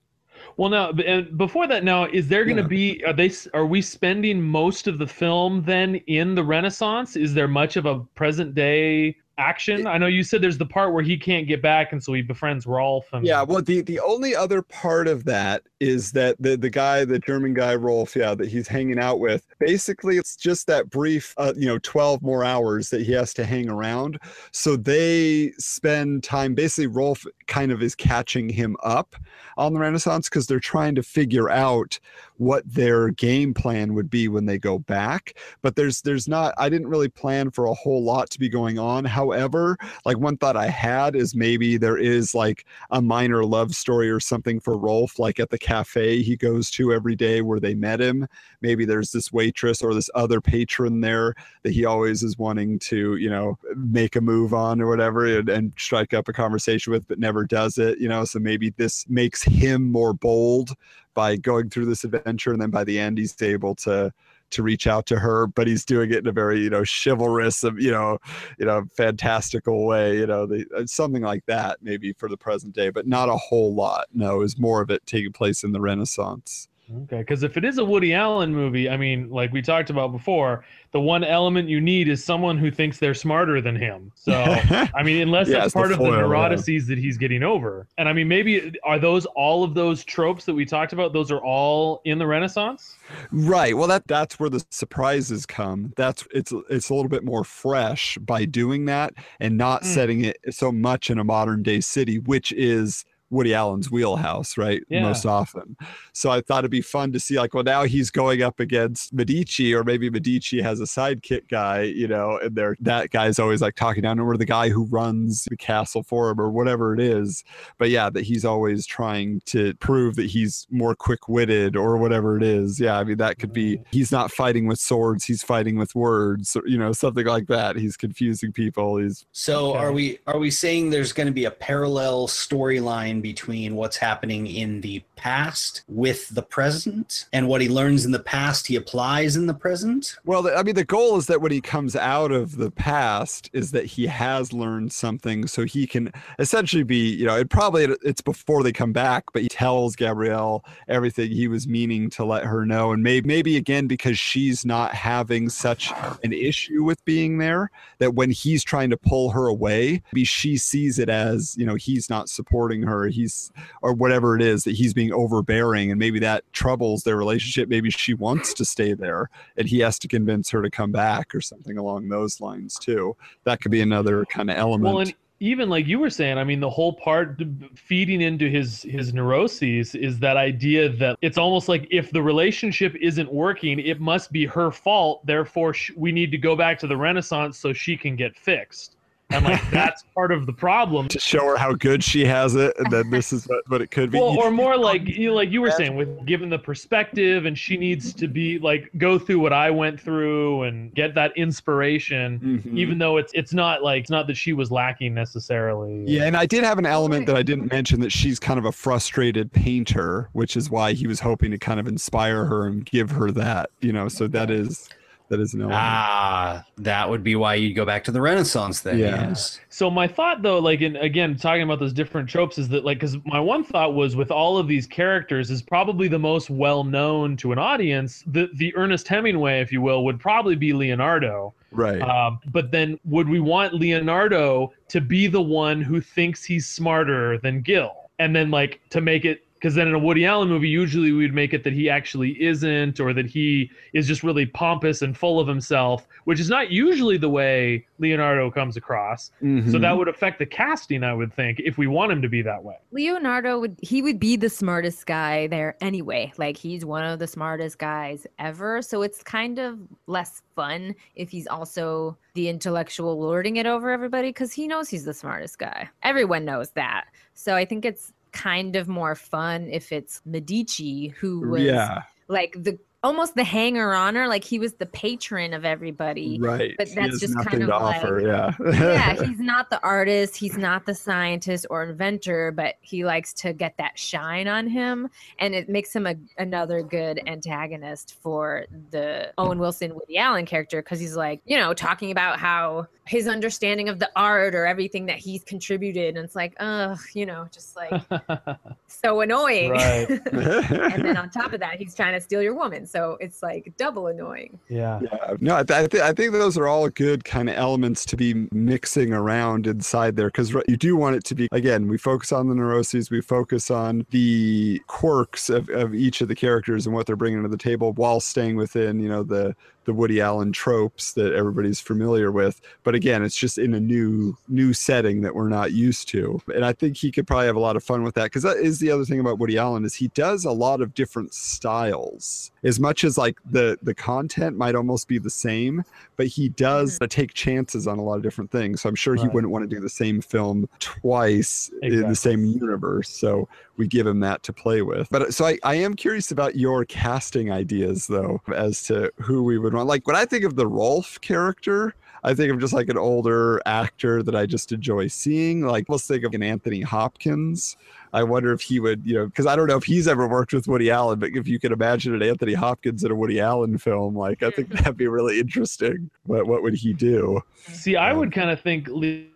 Well, now, and before that, now, is there going to Yeah. be? Are they? Are we spending most of the film then in the Renaissance? Is there much of a present day action? I know you said there's the part where he can't get back, and so he befriends Rolf. And Yeah, well, the the only other part of that is that the the guy, the German guy Rolf, yeah, that he's hanging out with. Basically, it's just that brief, uh, you know, twelve more hours that he has to hang around. So they spend time. Basically, Rolf kind of is catching him up on the Renaissance because they're trying to figure out what their game plan would be when they go back. But there's there's not. I didn't really plan for a whole lot to be going on. However, like one thought I had is maybe there is like a minor love story or something for Rolf, like at the cafe he goes to every day where they met him. Maybe there's this waitress or this other patron there that he always is wanting to, you know, make a move on or whatever and, and strike up a conversation with, but never does it, you know. So maybe this makes him more bold by going through this adventure and then by the end he's able to to reach out to her but he's doing it in a very you know chivalrous um, you know you know fantastical way you know the, uh, something like that maybe for the present day but not a whole lot no is more of it taking place in the renaissance Okay, because if it is a Woody Allen movie, I mean, like we talked about before, the one element you need is someone who thinks they're smarter than him. So, I mean, unless Yeah, that's it's the part of the foil, yeah. neuroses that he's getting over. And I mean, maybe are those all of those tropes that we talked about? Those are all in the Renaissance. right well that that's where the surprises come that's it's it's a little bit more fresh by doing that and not Mm. setting it so much in a modern day city which is Woody Allen's wheelhouse, right? Yeah. Most often. So I thought it'd be fun to see, like, well, now he's going up against Medici, or maybe Medici has a sidekick guy, you know, and they're that guy's always like talking down, or the guy who runs the castle for him, or whatever it is. But yeah, that he's always trying to prove that he's more quick witted, or whatever it is. Yeah, I mean, that could be he's not fighting with swords, he's fighting with words, or, you know, something like that. He's confusing people. He's So Okay. are we are we saying there's going to be a parallel storyline between what's happening in the past with the present and what he learns in the past he applies in the present? Well, I mean, the goal is that when he comes out of the past, is that he has learned something, so he can essentially be, you know, it probably it's before they come back, but he tells Gabrielle everything he was meaning to let her know, and maybe maybe again because she's not having such an issue with being there, that when he's trying to pull her away, maybe she sees it as, you know, he's not supporting her, he's or whatever it is that he's being overbearing, and maybe that troubles their relationship. Maybe she wants to stay there and he has to convince her to come back or something along those lines too. That could be another kind of element. Well, and even like you were saying, I mean, the whole part feeding into his his neuroses is that idea that it's almost like if the relationship isn't working, it must be her fault. Therefore, sh- we need to go back to the Renaissance so she can get fixed. And like that's part of the problem. to show her how good she has it, and then this is what, what it could be. Well, or more like you like you were saying, with given the perspective, and she needs to be like go through what I went through and get that inspiration. Mhm. Even though it's it's not like it's not that she was lacking necessarily. Yeah, and I did have an element that I didn't mention that she's kind of a frustrated painter, which is why he was hoping to kind of inspire her and give her that, you know. So that is that is an element. Ah, that would be why you'd go back to the Renaissance then. Yeah. Yes. So my thought though, like in again talking about those different tropes, is that like because my one thought was with all of these characters is probably the most well known to an audience. The the Ernest Hemingway, if you will, would probably be Leonardo. right. Um, but then would we want Leonardo to be the one who thinks he's smarter than Gil? And then like to make it because then in a Woody Allen movie, usually we'd make it that he actually isn't, or that he is just really pompous and full of himself, which is not usually the way Leonardo comes across. So Mhm. that would affect the casting, I would think, if we want him to be that way. Leonardo would he would be the smartest guy there anyway. Like he's one of the smartest guys ever. So it's kind of less fun if he's also the intellectual lording it over everybody because he knows he's the smartest guy. Everyone knows that. So I think it's kind of more fun if it's Medici who was yeah. like the almost the hanger oner, like he was the patron of everybody. Right. But that's just kind of like- offer. Yeah. yeah, he's not the artist, he's not the scientist or inventor, but he likes to get that shine on him, and it makes him a, another good antagonist for the Owen Wilson Woody Allen character because he's like, you know, talking about how his understanding of the art or everything that he's contributed, and it's like, ugh, you know, just like so annoying. Right. and then on top of that, he's trying to steal your woman, so it's like double annoying. yeah. Yeah, no, I, th- I, th- I think those are all good kind of elements to be mixing around inside there because you do want it to be, again, we focus on the neuroses, we focus on the quirks of, of each of the characters and what they're bringing to the table while staying within, you know, the the Woody Allen tropes that everybody's familiar with. But again, it's just in a new new setting that we're not used to. And I think he could probably have a lot of fun with that because that is the other thing about Woody Allen is he does a lot of different styles. As much as like the the content might almost be the same, but he does mm-hmm. take chances on a lot of different things. So I'm sure he wouldn't want to do the same film twice in the same universe. So we give him that to play with. But uh, so I, I am curious about your casting ideas though, as to who we would Like when I think of the Rolf character, I think of just like an older actor that I just enjoy seeing. Like let's think of an Anthony Hopkins. I wonder if he would, you know, because I don't know if he's ever worked with Woody Allen, but if you could imagine an Anthony Hopkins in a Woody Allen film, like I think mm-hmm. that'd be really interesting. What what would he do? See, I would kind of think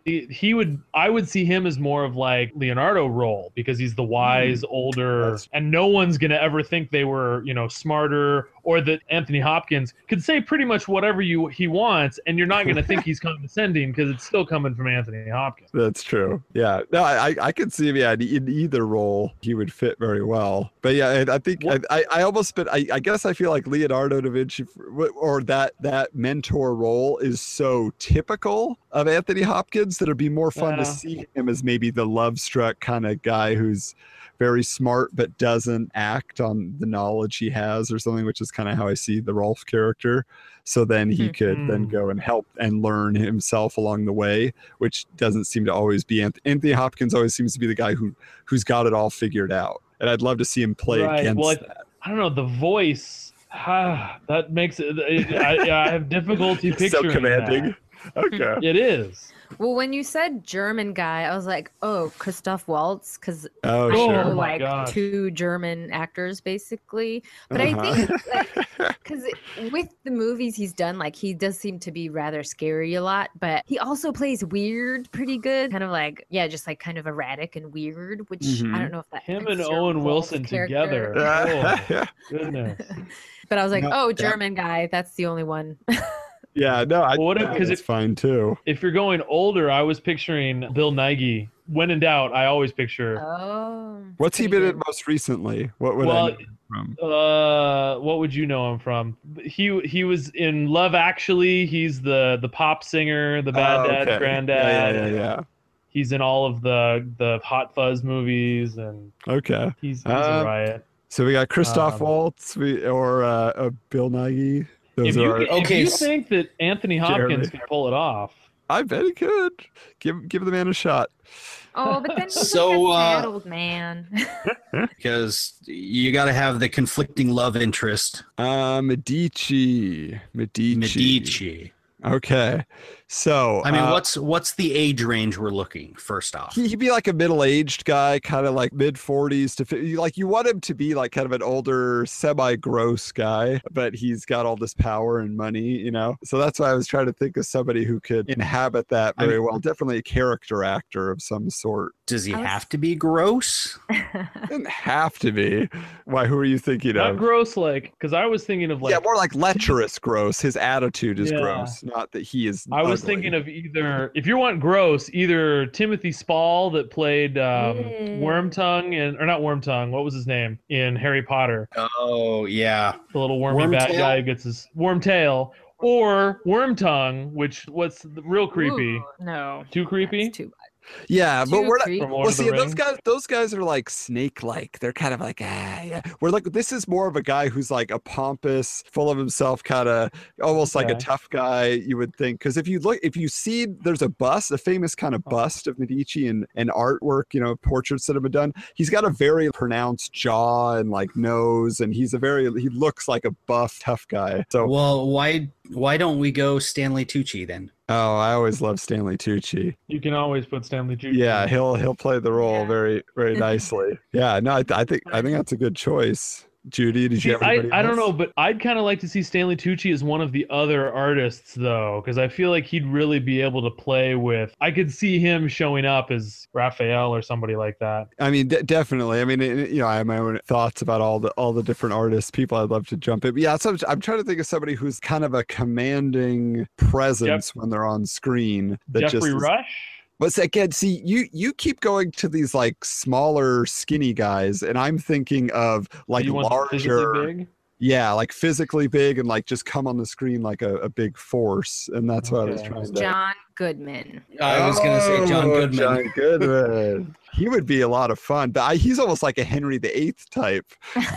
he would. I would see him as more of like Leonardo role because he's the wise, mm, older, and no one's gonna ever think they were, you know, smarter, or that Anthony Hopkins could say pretty much whatever you he wants, and you're not gonna think he's condescending because it's still coming from Anthony Hopkins. That's true. Yeah. No, I I- I could see him. Yeah, in either role, he would fit very well. But yeah, I, I think What- I, I almost. But I, I guess I feel like Leonardo da Vinci or that that mentor role is so typical of Anthony Hopkins that it'd be more fun Yeah. to see him as maybe the love struck kind of guy who's very smart but doesn't act on the knowledge he has or something, which is kind of how I see the Rolf character. So then he could then Mhm. go and help and learn himself along the way, which doesn't seem to always be Anthony Hopkins. Always seems to be the guy who who's got it all figured out, and I'd love to see him play Right. against Well, I- that. I don't know the voice. Ah, that makes it. I, I have difficulty so picturing commanding. Okay. It is. Well, when you said German guy, I was like, oh, Christoph Waltz, because Oh, Oh sure. my like gosh. two German actors, basically. But Uh-huh. I think because with the movies he's done, like he does seem to be rather scary a lot, but he also plays weird pretty good, kind of like yeah, just like kind of erratic and weird. Which Mhm. I don't know if that Him and your Owen Rolf Wilson character. together. Oh, goodness. But I was like, No, oh, yeah. German guy, that's the only one. Yeah. No, I. Well, what if- it's it- fine too. If you're going older, I was picturing Bill Nighy. When in doubt, I always picture. oh, What's he been in most recently? What would Well, I know him from? Uh, what would you know him from? He he was in Love Actually. He's the the pop singer, the bad Oh, dad, okay. granddad. Yeah, yeah, yeah, yeah. He's in all of the the Hot Fuzz movies, and Okay. he's, he's Uh, a riot. So we got Christoph Um, Waltz we, or uh, uh, Bill Nighy. Those If you, are. if Okay, you think that Anthony Jeremy. Hopkins can pull it off, I bet he could. Give give the man a shot. Oh, but then he's So, like a uh, old man. because you got to have the conflicting love interest. Uh, Medici. Medici. Medici. Okay. So I mean, uh, what's what's the age range we're looking? First off, he- he'd be like a middle-aged guy, kind of like mid 40s to 50. Like you want him to be like kind of an older, semi-gross guy, but he's got all this power and money, you know. So that's why I was trying to think of somebody who could inhabit that I very mean- well. Definitely a character actor of some sort. does he was- have to be gross? Doesn't have to be. Why? Who are you thinking not of? gross like. Because I was thinking of like. yeah, more like lecherous gross. His attitude is Yeah. gross, not that he is. I was ugly. thinking of either if you want gross, either Timothy Spall that played um, Yeah. Wormtongue and or not Wormtongue, what was his name in Harry Potter? Oh yeah, The little wormy bad Wormtail? guy who gets his Wormtail, or Wormtongue, which what's real creepy. Ooh, no. Too creepy. That's too much. Yeah, but Too we're not. creepy. Well, see, those Rings. guys, those guys are like snake-like. They're kind of like, ah, yeah. We're like, this is more of a guy who's like a pompous, full of himself, kind of almost like a tough guy. You would think, because if you look, if you see, there's a bust, a famous kind Oh. of bust of Medici and and artwork, you know, portraits that have been done. He's got a very pronounced jaw and like nose, and he's a very, he looks like a buff, tough guy. So, Well, why why don't we go Stanley Tucci then? Oh, I always love Stanley Tucci. You can always put Stanley Tucci. Yeah, he'll he'll play the role Yeah. very very nicely. yeah, no, I, th- I think I think that's a good choice. Judy, did you I, I don't know, but I'd kind of like to see Stanley Tucci as one of the other artists, though, because I feel like he'd really be able to play with. I could see him showing up as Raphael or somebody like that. I mean, de- definitely. I mean, it- you know, I have my own thoughts about all the all the different artists, people I'd love to jump in. But yeah, so I'm, trying to think of somebody who's kind of a commanding presence when they're on screen. That Jeffrey just is- Rush. But again, see, you you keep going to these like smaller, skinny guys, and I'm thinking of like you larger. big? yeah, like physically big and like just come on the screen like a, a big force. And that's what I was trying to John Goodman. I was gonna say John Oh, Goodman. John Goodman. he would be a lot of fun. But I, he's almost like a Henry VIII type.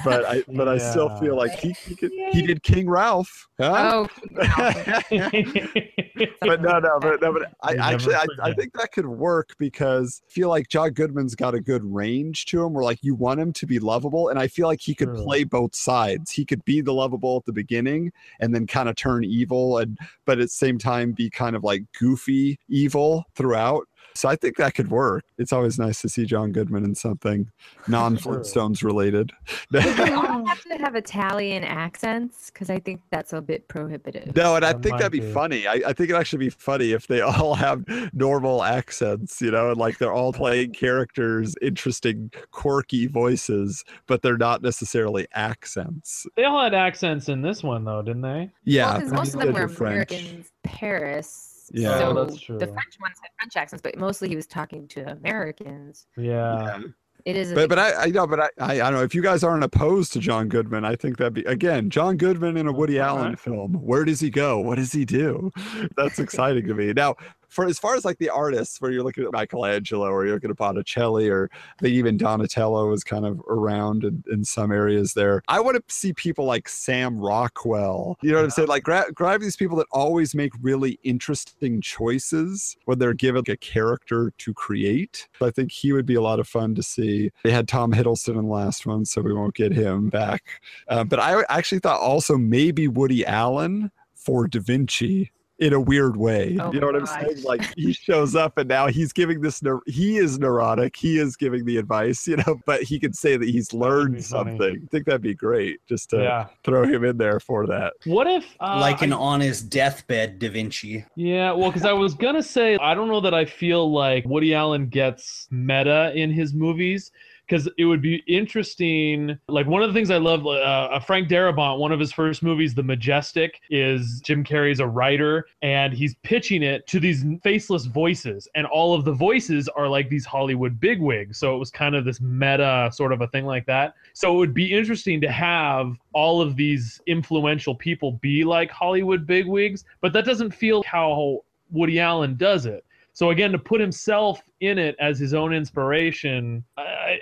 But I but I still feel like he he, could, he did King Ralph. Huh? Oh, but no, no, but, no, but I actually I, I think that could work because I feel like John Goodman's got a good range to him where like you want him to be lovable. And I feel like he could True. play both sides. He could be the lovable at the beginning and then kind of turn evil and but at the same time be kind of like goofy evil throughout. So I think that could work. It's always nice to see John Goodman in something non Flintstones related. they all have to have Italian accents because I think that's a bit prohibitive. No, and I That think that'd be be. funny. I, I think it'd actually be funny if they all have normal accents, you know, and like they're all playing characters, interesting, quirky voices, but they're not necessarily accents. they all had accents in this one, though, didn't they? Yeah, because most of them were French. Americans, Paris. Yeah. so Oh, that's true. the French ones had French accents, but mostly he was talking to Americans. Yeah. Yeah. It is, But big- but I, I know, but I, I I don't know if you guys aren't opposed to John Goodman. I think that'd be again John Goodman in a Woody Allen film. Where does he go? What does he do? That's exciting to me. Now, for as far as like the artists, where you're looking at Michelangelo or you're looking at Botticelli or I think even Donatello is kind of around in, in some areas there. I want to see people like Sam Rockwell. You know what I'm saying? Like grab, grab these people that always make really interesting choices when they're given a character to create. I think he would be a lot of fun to see. They had Tom Hiddleston in the last one, so we won't get him back. Uh, but I actually thought also maybe Woody Allen for Da Vinci in a weird way. Oh you know what I'm my saying? Like he shows up and now he's giving this. neur- He is neurotic. He is giving the advice, you know. But he can say that he's be learned funny. something. I think that'd be great just to Yeah. throw him in there for that. What if uh, like an I- on his deathbed Da Vinci. Yeah, well, because I was gonna say I don't know that I feel like Woody Allen gets meta in his movies. Because it would be interesting. Like one of the things I love, uh, uh, Frank Darabont, one of his first movies, The Majestic, is Jim Carrey's a writer, and he's pitching it to these faceless voices, and all of the voices are like these Hollywood bigwigs. So it was kind of this meta sort of a thing like that. So it would be interesting to have all of these influential people be like Hollywood bigwigs, but that doesn't feel how Woody Allen does it. So again, to put himself in it as his own inspiration,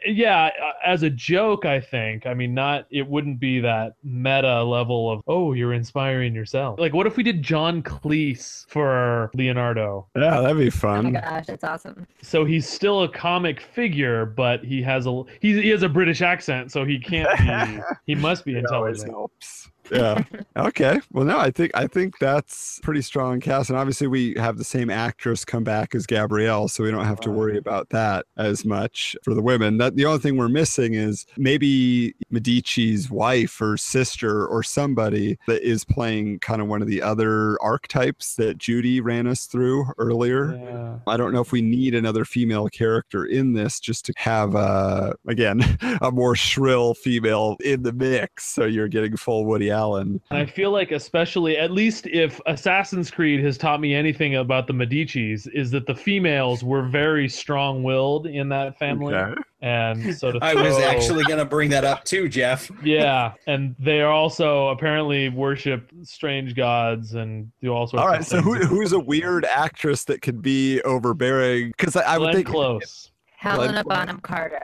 yeah, uh, as a joke, I think. I mean, not it wouldn't be that meta level of oh, you're inspiring yourself. Like, what if we did John Cleese for Leonardo? Yeah, that'd be fun. oh my gosh, that's awesome. So he's still a comic figure, but he has a he, he has a British accent, so he can't be. he must be It always intelligent. Yeah. okay. Well, no, I think I think that's pretty strong cast, and obviously we have the same actress come back as Gabrielle, so we don't have to worry about that as much for the women. That the only thing we're missing is maybe Medici's wife or sister or somebody that is playing kind of one of the other archetypes that Judy ran us through earlier. Yeah. I don't know if we need another female character in this just to have, uh, again, a more shrill female in the mix. So you're getting full Woody Allen. And I feel like, especially, at least if Assassin's Creed has taught me anything about the Medicis, is that the females were very strong-willed in that family, Okay. and so to I was actually going to bring that up too, Jeff. yeah, and they are also apparently worship strange gods and do all sorts. All of right, so who, who's a weird actress that could be overbearing? Because I, I would think Close. Helena Blood- Bonham Carter.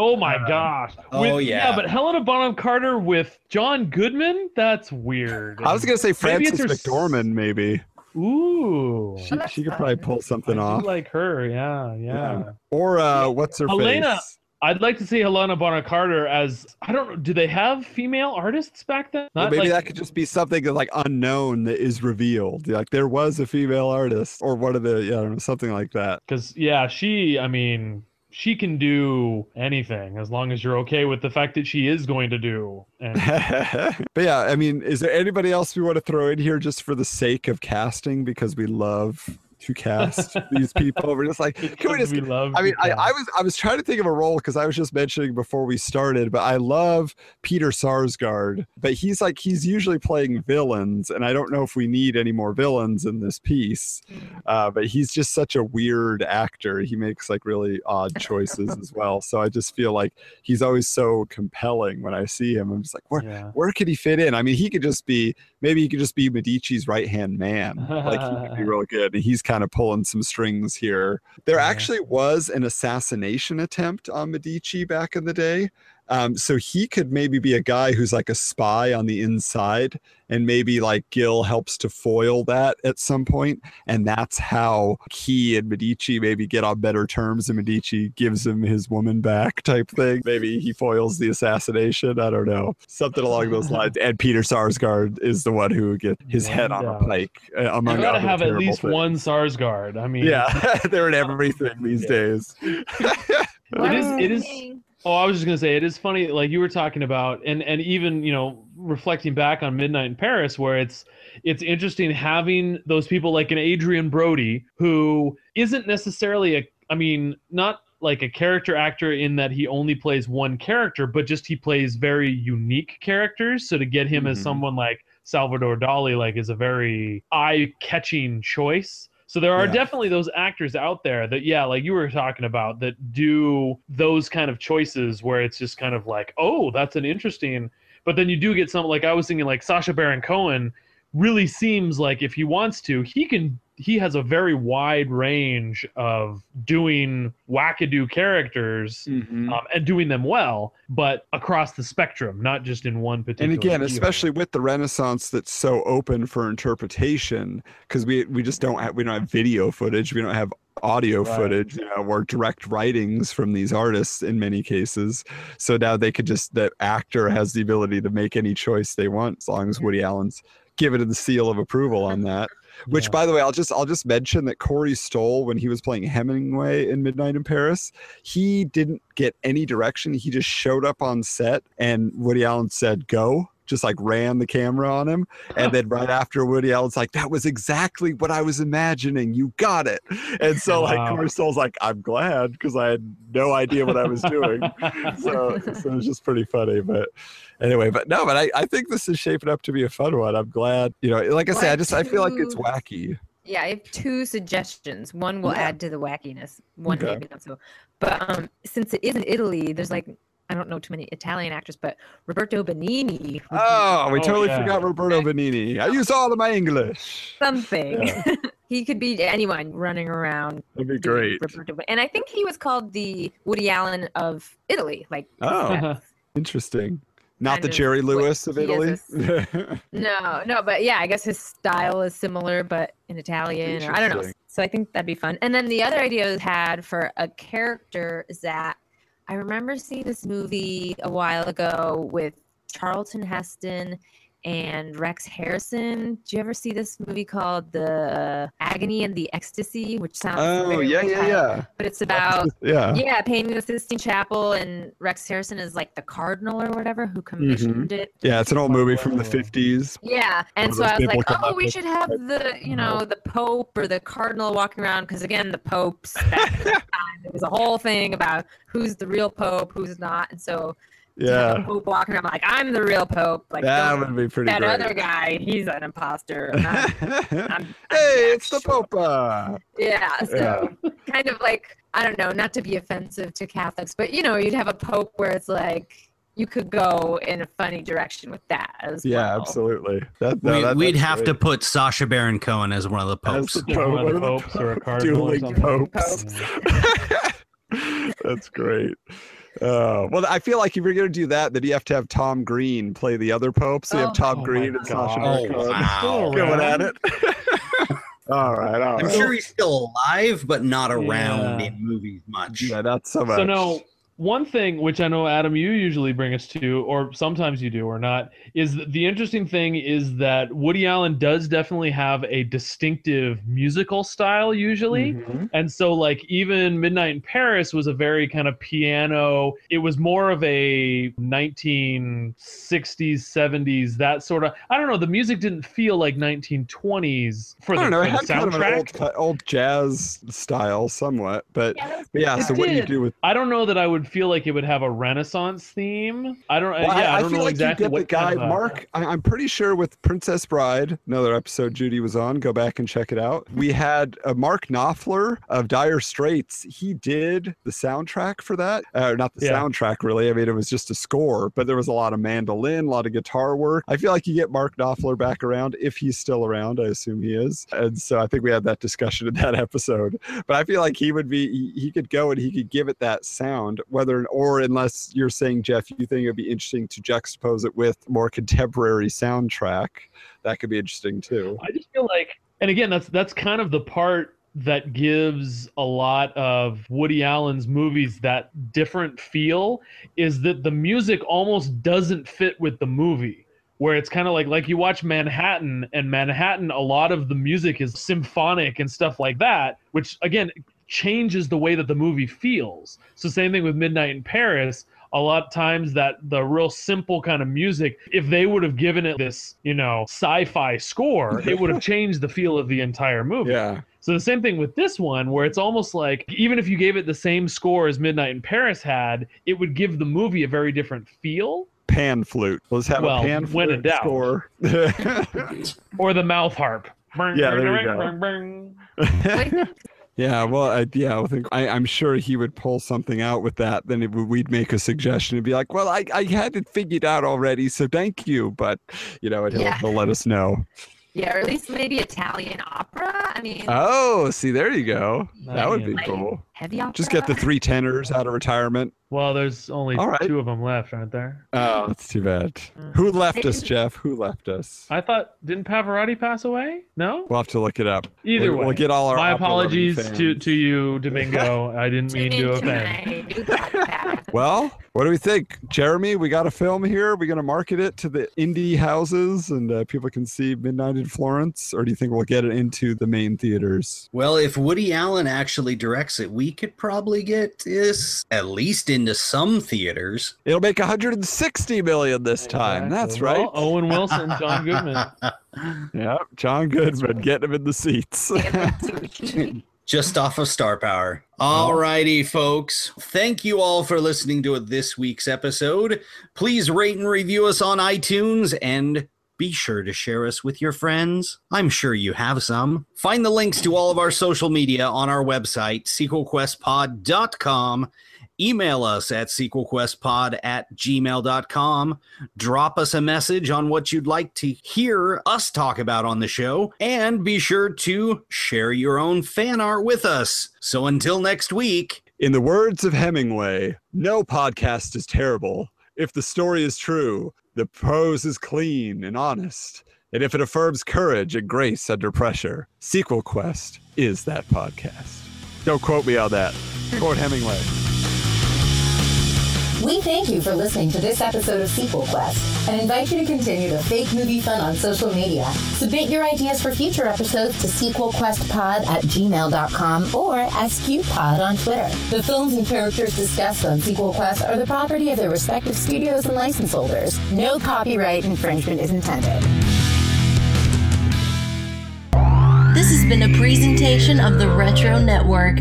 Oh my Uh, gosh. oh, With- yeah. but Helena Bonham Carter with John Goodman? That's weird. I was gonna say Maybe it's Frances her McDormand, maybe. Ooh. She, she could probably pull something do off. like her, yeah, yeah. Yeah. Or uh, what's her Helena- face? I'd like to see Helena Bonham Carter as I don't know. Do they have female artists back then? Well, Not maybe like- that could just be something that's like unknown that is revealed. Like there was a female artist, or one of the yeah, I don't know, something like that. Because yeah, she. I mean, she can do anything as long as you're okay with the fact that she is going to do. But yeah, I mean, is there anybody else we want to throw in here just for the sake of casting because we love to cast these people? We're just like, can we just we love. I mean, I, I was I was trying to think of a role because I was just mentioning before we started, but I love Peter Sarsgaard, but he's like he's usually playing villains, and I don't know if we need any more villains in this piece. Uh, but he's just such a weird actor. He makes like really odd choices as well. So I just feel like he's always so compelling when I see him. I'm just like, where Yeah. where could he fit in? I mean, he could just be maybe he could just be Medici's right hand man. Like he could be real good. And he's kind of pulling some strings here. There Yeah. actually was an assassination attempt on Medici back in the day. Um, so he could maybe be a guy who's like a spy on the inside, and maybe like Gil helps to foil that at some point, and that's how he and Medici maybe get on better terms, and Medici gives him his woman back, type thing. Maybe he foils the assassination. I don't know, something along those lines. And Peter Sarsgaard is the one who gets get his head on a pike, uh, You among gotta other have at least things. one Sarsgaard. I mean, Yeah, they're in everything these Yeah. days. It is- it is- Dang. Oh, I was just gonna say it is funny, like you were talking about, and and even you know reflecting back on Midnight in Paris, where it's it's interesting having those people like an Adrien Brody who isn't necessarily a, I mean, not like a character actor in that he only plays one character, but just he plays very unique characters. So to get him as Mhm. someone like Salvador Dali, like, is a very eye-catching choice. So there are Yeah. definitely those actors out there that, yeah, like you were talking about, that do those kind of choices where it's just kind of like, oh, that's an interesting. But then you do get some, like I was thinking, like Sacha Baron Cohen really seems like if he wants to, he can. He has a very wide range of doing wackadoo characters Mhm. um, and doing them well, but across the spectrum, not just in one particular. and again especially with the renaissance that's so open for interpretation because we we just don't have we don't have video footage we don't have audio Right. footage you know or direct writings from these artists in many cases so now they could just the actor has the ability to make any choice they want as long as woody allen's given the seal of approval on that which Yeah. by the way i'll just i'll just mention that corey stoll when he was playing hemingway in midnight in paris he didn't get any direction he just showed up on set and woody allen said go just like ran the camera on him and then right after woody allen's like that was exactly what i was imagining you got it and so like Wow. corey like i'm glad because i had no idea what i was doing so, so it was just pretty funny but anyway but no but I, I think this is shaping up to be a fun one i'm glad you know like i say i just i feel like it's wacky Yeah, I have two suggestions. One will Yeah. add to the wackiness. One Okay. maybe not so. But um, since it is in Italy, there's like I don't know too many Italian actors, but Roberto Benigni. oh ah, we Oh, totally yeah. forgot roberto benigni i used all of my english something. he could be anyone running around. that'd be great Roberto And I think he was called the Woody Allen of Italy. Like Oh. that's- interesting not Kind the jerry lewis of italy is no, no, but yeah, I guess his style is similar, but in Italian. Or, I don't know. So I think that'd be fun. And then the other idea I had for a character is that I remember seeing this movie a while ago with Charlton Heston and Rex Harrison. Do you ever see this movie called The uh, Agony and the Ecstasy, which sounds oh yeah yeah yeah But it's about yeah yeah, painting the Sistine Chapel, and Rex Harrison is like the cardinal or whatever who mm-hmm. commissioned it. Yeah, it's an old movie from the 50s. Yeah, and so I was like, oh, we should have the, you know, the Pope or the Cardinal walking around because again, the popes back time, was a whole thing about who's the real Pope, who's not, and so Yeah. Pope walking around like I'm the real Pope. Like That don't- would be pretty that great. other guy, he's an imposter. I'm I'm- hey, it's the actual- Pope. Yeah, so kind of like I don't know, not to be offensive to Catholics, but you know, you'd have a pope where it's like you could go in a funny direction with that as Yeah, well. absolutely. That, no, we, that- we'd that's have to put Sacha Baron Cohen as one of the popes. the Yeah, one of the of popes or a cardinal or dueling popes. That's great. Uh, well, I feel like if you're going to do that, then you have to have Tom Green play the other Pope. So you have Oh. Tom Oh Green and Sacha God. Baron Oh, Cohen wow. going at it. all right, all I'm right. sure he's still alive, but not around Yeah. in movies much. Yeah, not so much. So no, one thing which I know Adam you usually bring us to, or sometimes you do or not, is that the interesting thing is that Woody Allen does definitely have a distinctive musical style usually. Mhm. And so, like, even Midnight in Paris was a very kind of piano. It was more of a 1960s, 70s, that sort of. I don't know. The music didn't feel like 1920s for I the, don't know. for It the had kind of an soundtrack. old, cut- old jazz style, somewhat. But Yeah, but yeah. It So what do you do with? I don't know that I would feel like it would have a Renaissance theme. I don't. Well, yeah, I, I, don't feel know like exactly you get what the guy. kind of a- Mark, I, I'm pretty sure with Princess Bride, another episode Judy was on. Go back and check it out. We had uh, Mark Knopfler of Dire Straits. He did the soundtrack for that. Uh, not the Yeah. soundtrack, really. I mean, it was just a score, but there was a lot of mandolin, a lot of guitar work. I feel like you get Mark Knopfler back around if he's still around. I assume he is. And so I think we had that discussion in that episode. But I feel like he would be, he, he could go and he could give it that sound, whether, or unless you're saying, Jeff, you think it would be interesting to juxtapose it with more contemporary soundtrack. That could be interesting too. I just feel like, and again, that's that's kind of the part that gives a lot of Woody Allen's movies that different feel is that the music almost doesn't fit with the movie. Where it's kind of like like you watch Manhattan and Manhattan, a lot of the music is symphonic and stuff like that, which again changes the way that the movie feels. So same thing with Midnight in Paris. A lot of times that the real simple kind of music, if they would have given it this, you know, sci-fi score, it would have changed the feel of the entire movie. Yeah. So the same thing with this one, where it's almost like even if you gave it the same score as Midnight in Paris had, it would give the movie a very different feel. Pan flute. Let's have Well, a pan when in flute doubt. score. Or the mouth harp. Yeah, there you go. Yeah, well, I, yeah, I think I, I'm sure he would pull something out with that. Then it, we'd make a suggestion and be like, "Well, I, I had it figured out already, so thank you." But you know, he'll, Yeah. he'll let us know. Yeah, or at least maybe Italian opera. I mean, Oh, see, there you go. That would be Like, cool. heavy opera. Just get the three tenors out of retirement. Well, there's only All right. two of them left, aren't there? Oh, that's too bad. Mm. Who left us, Jeff? Who left us? I thought didn't Pavarotti pass away? No. We'll have to look it up. Either we'll, way, we'll get all our my apologies to, to you, Domingo. I didn't mean to offend. tonight. Do that. Well, what do we think, Jeremy? We got a film here. We're going to market it to the indie houses and uh, people can see Midnight in Florence, or do you think we'll get it into the main theaters? Well, if Woody Allen actually directs it, we could probably get this at least into some theaters. It'll make 160 million this time. That's Exactly. right. Well, Owen Wilson, John Goodman. Yeah, John Goodman getting him in the seats. just off of Star Power. Oh. All righty, folks. Thank you all for listening to this week's episode. Please rate and review us on iTunes and be sure to share us with your friends. I'm sure you have some. Find the links to all of our social media on our website, sequelquestpod.com. Email us at sequelquestpod at gmail.com. Drop us a message on what you'd like to hear us talk about on the show. And be sure to share your own fan art with us. So until next week, In the words of Hemingway, no podcast is terrible. If the story is true, the prose is clean and honest. And if it affirms courage and grace under pressure, Sequel Quest is that podcast. Don't quote me on that. Quote Hemingway. We thank you for listening to this episode of Sequel Quest and invite you to continue the fake movie fun on social media. Submit your ideas for future episodes to sequelquestpod at gmail.com or SQPod on Twitter. The films and characters discussed on Sequel Quest are the property of their respective studios and license holders. No copyright infringement is intended. This has been a presentation of the Retro Network.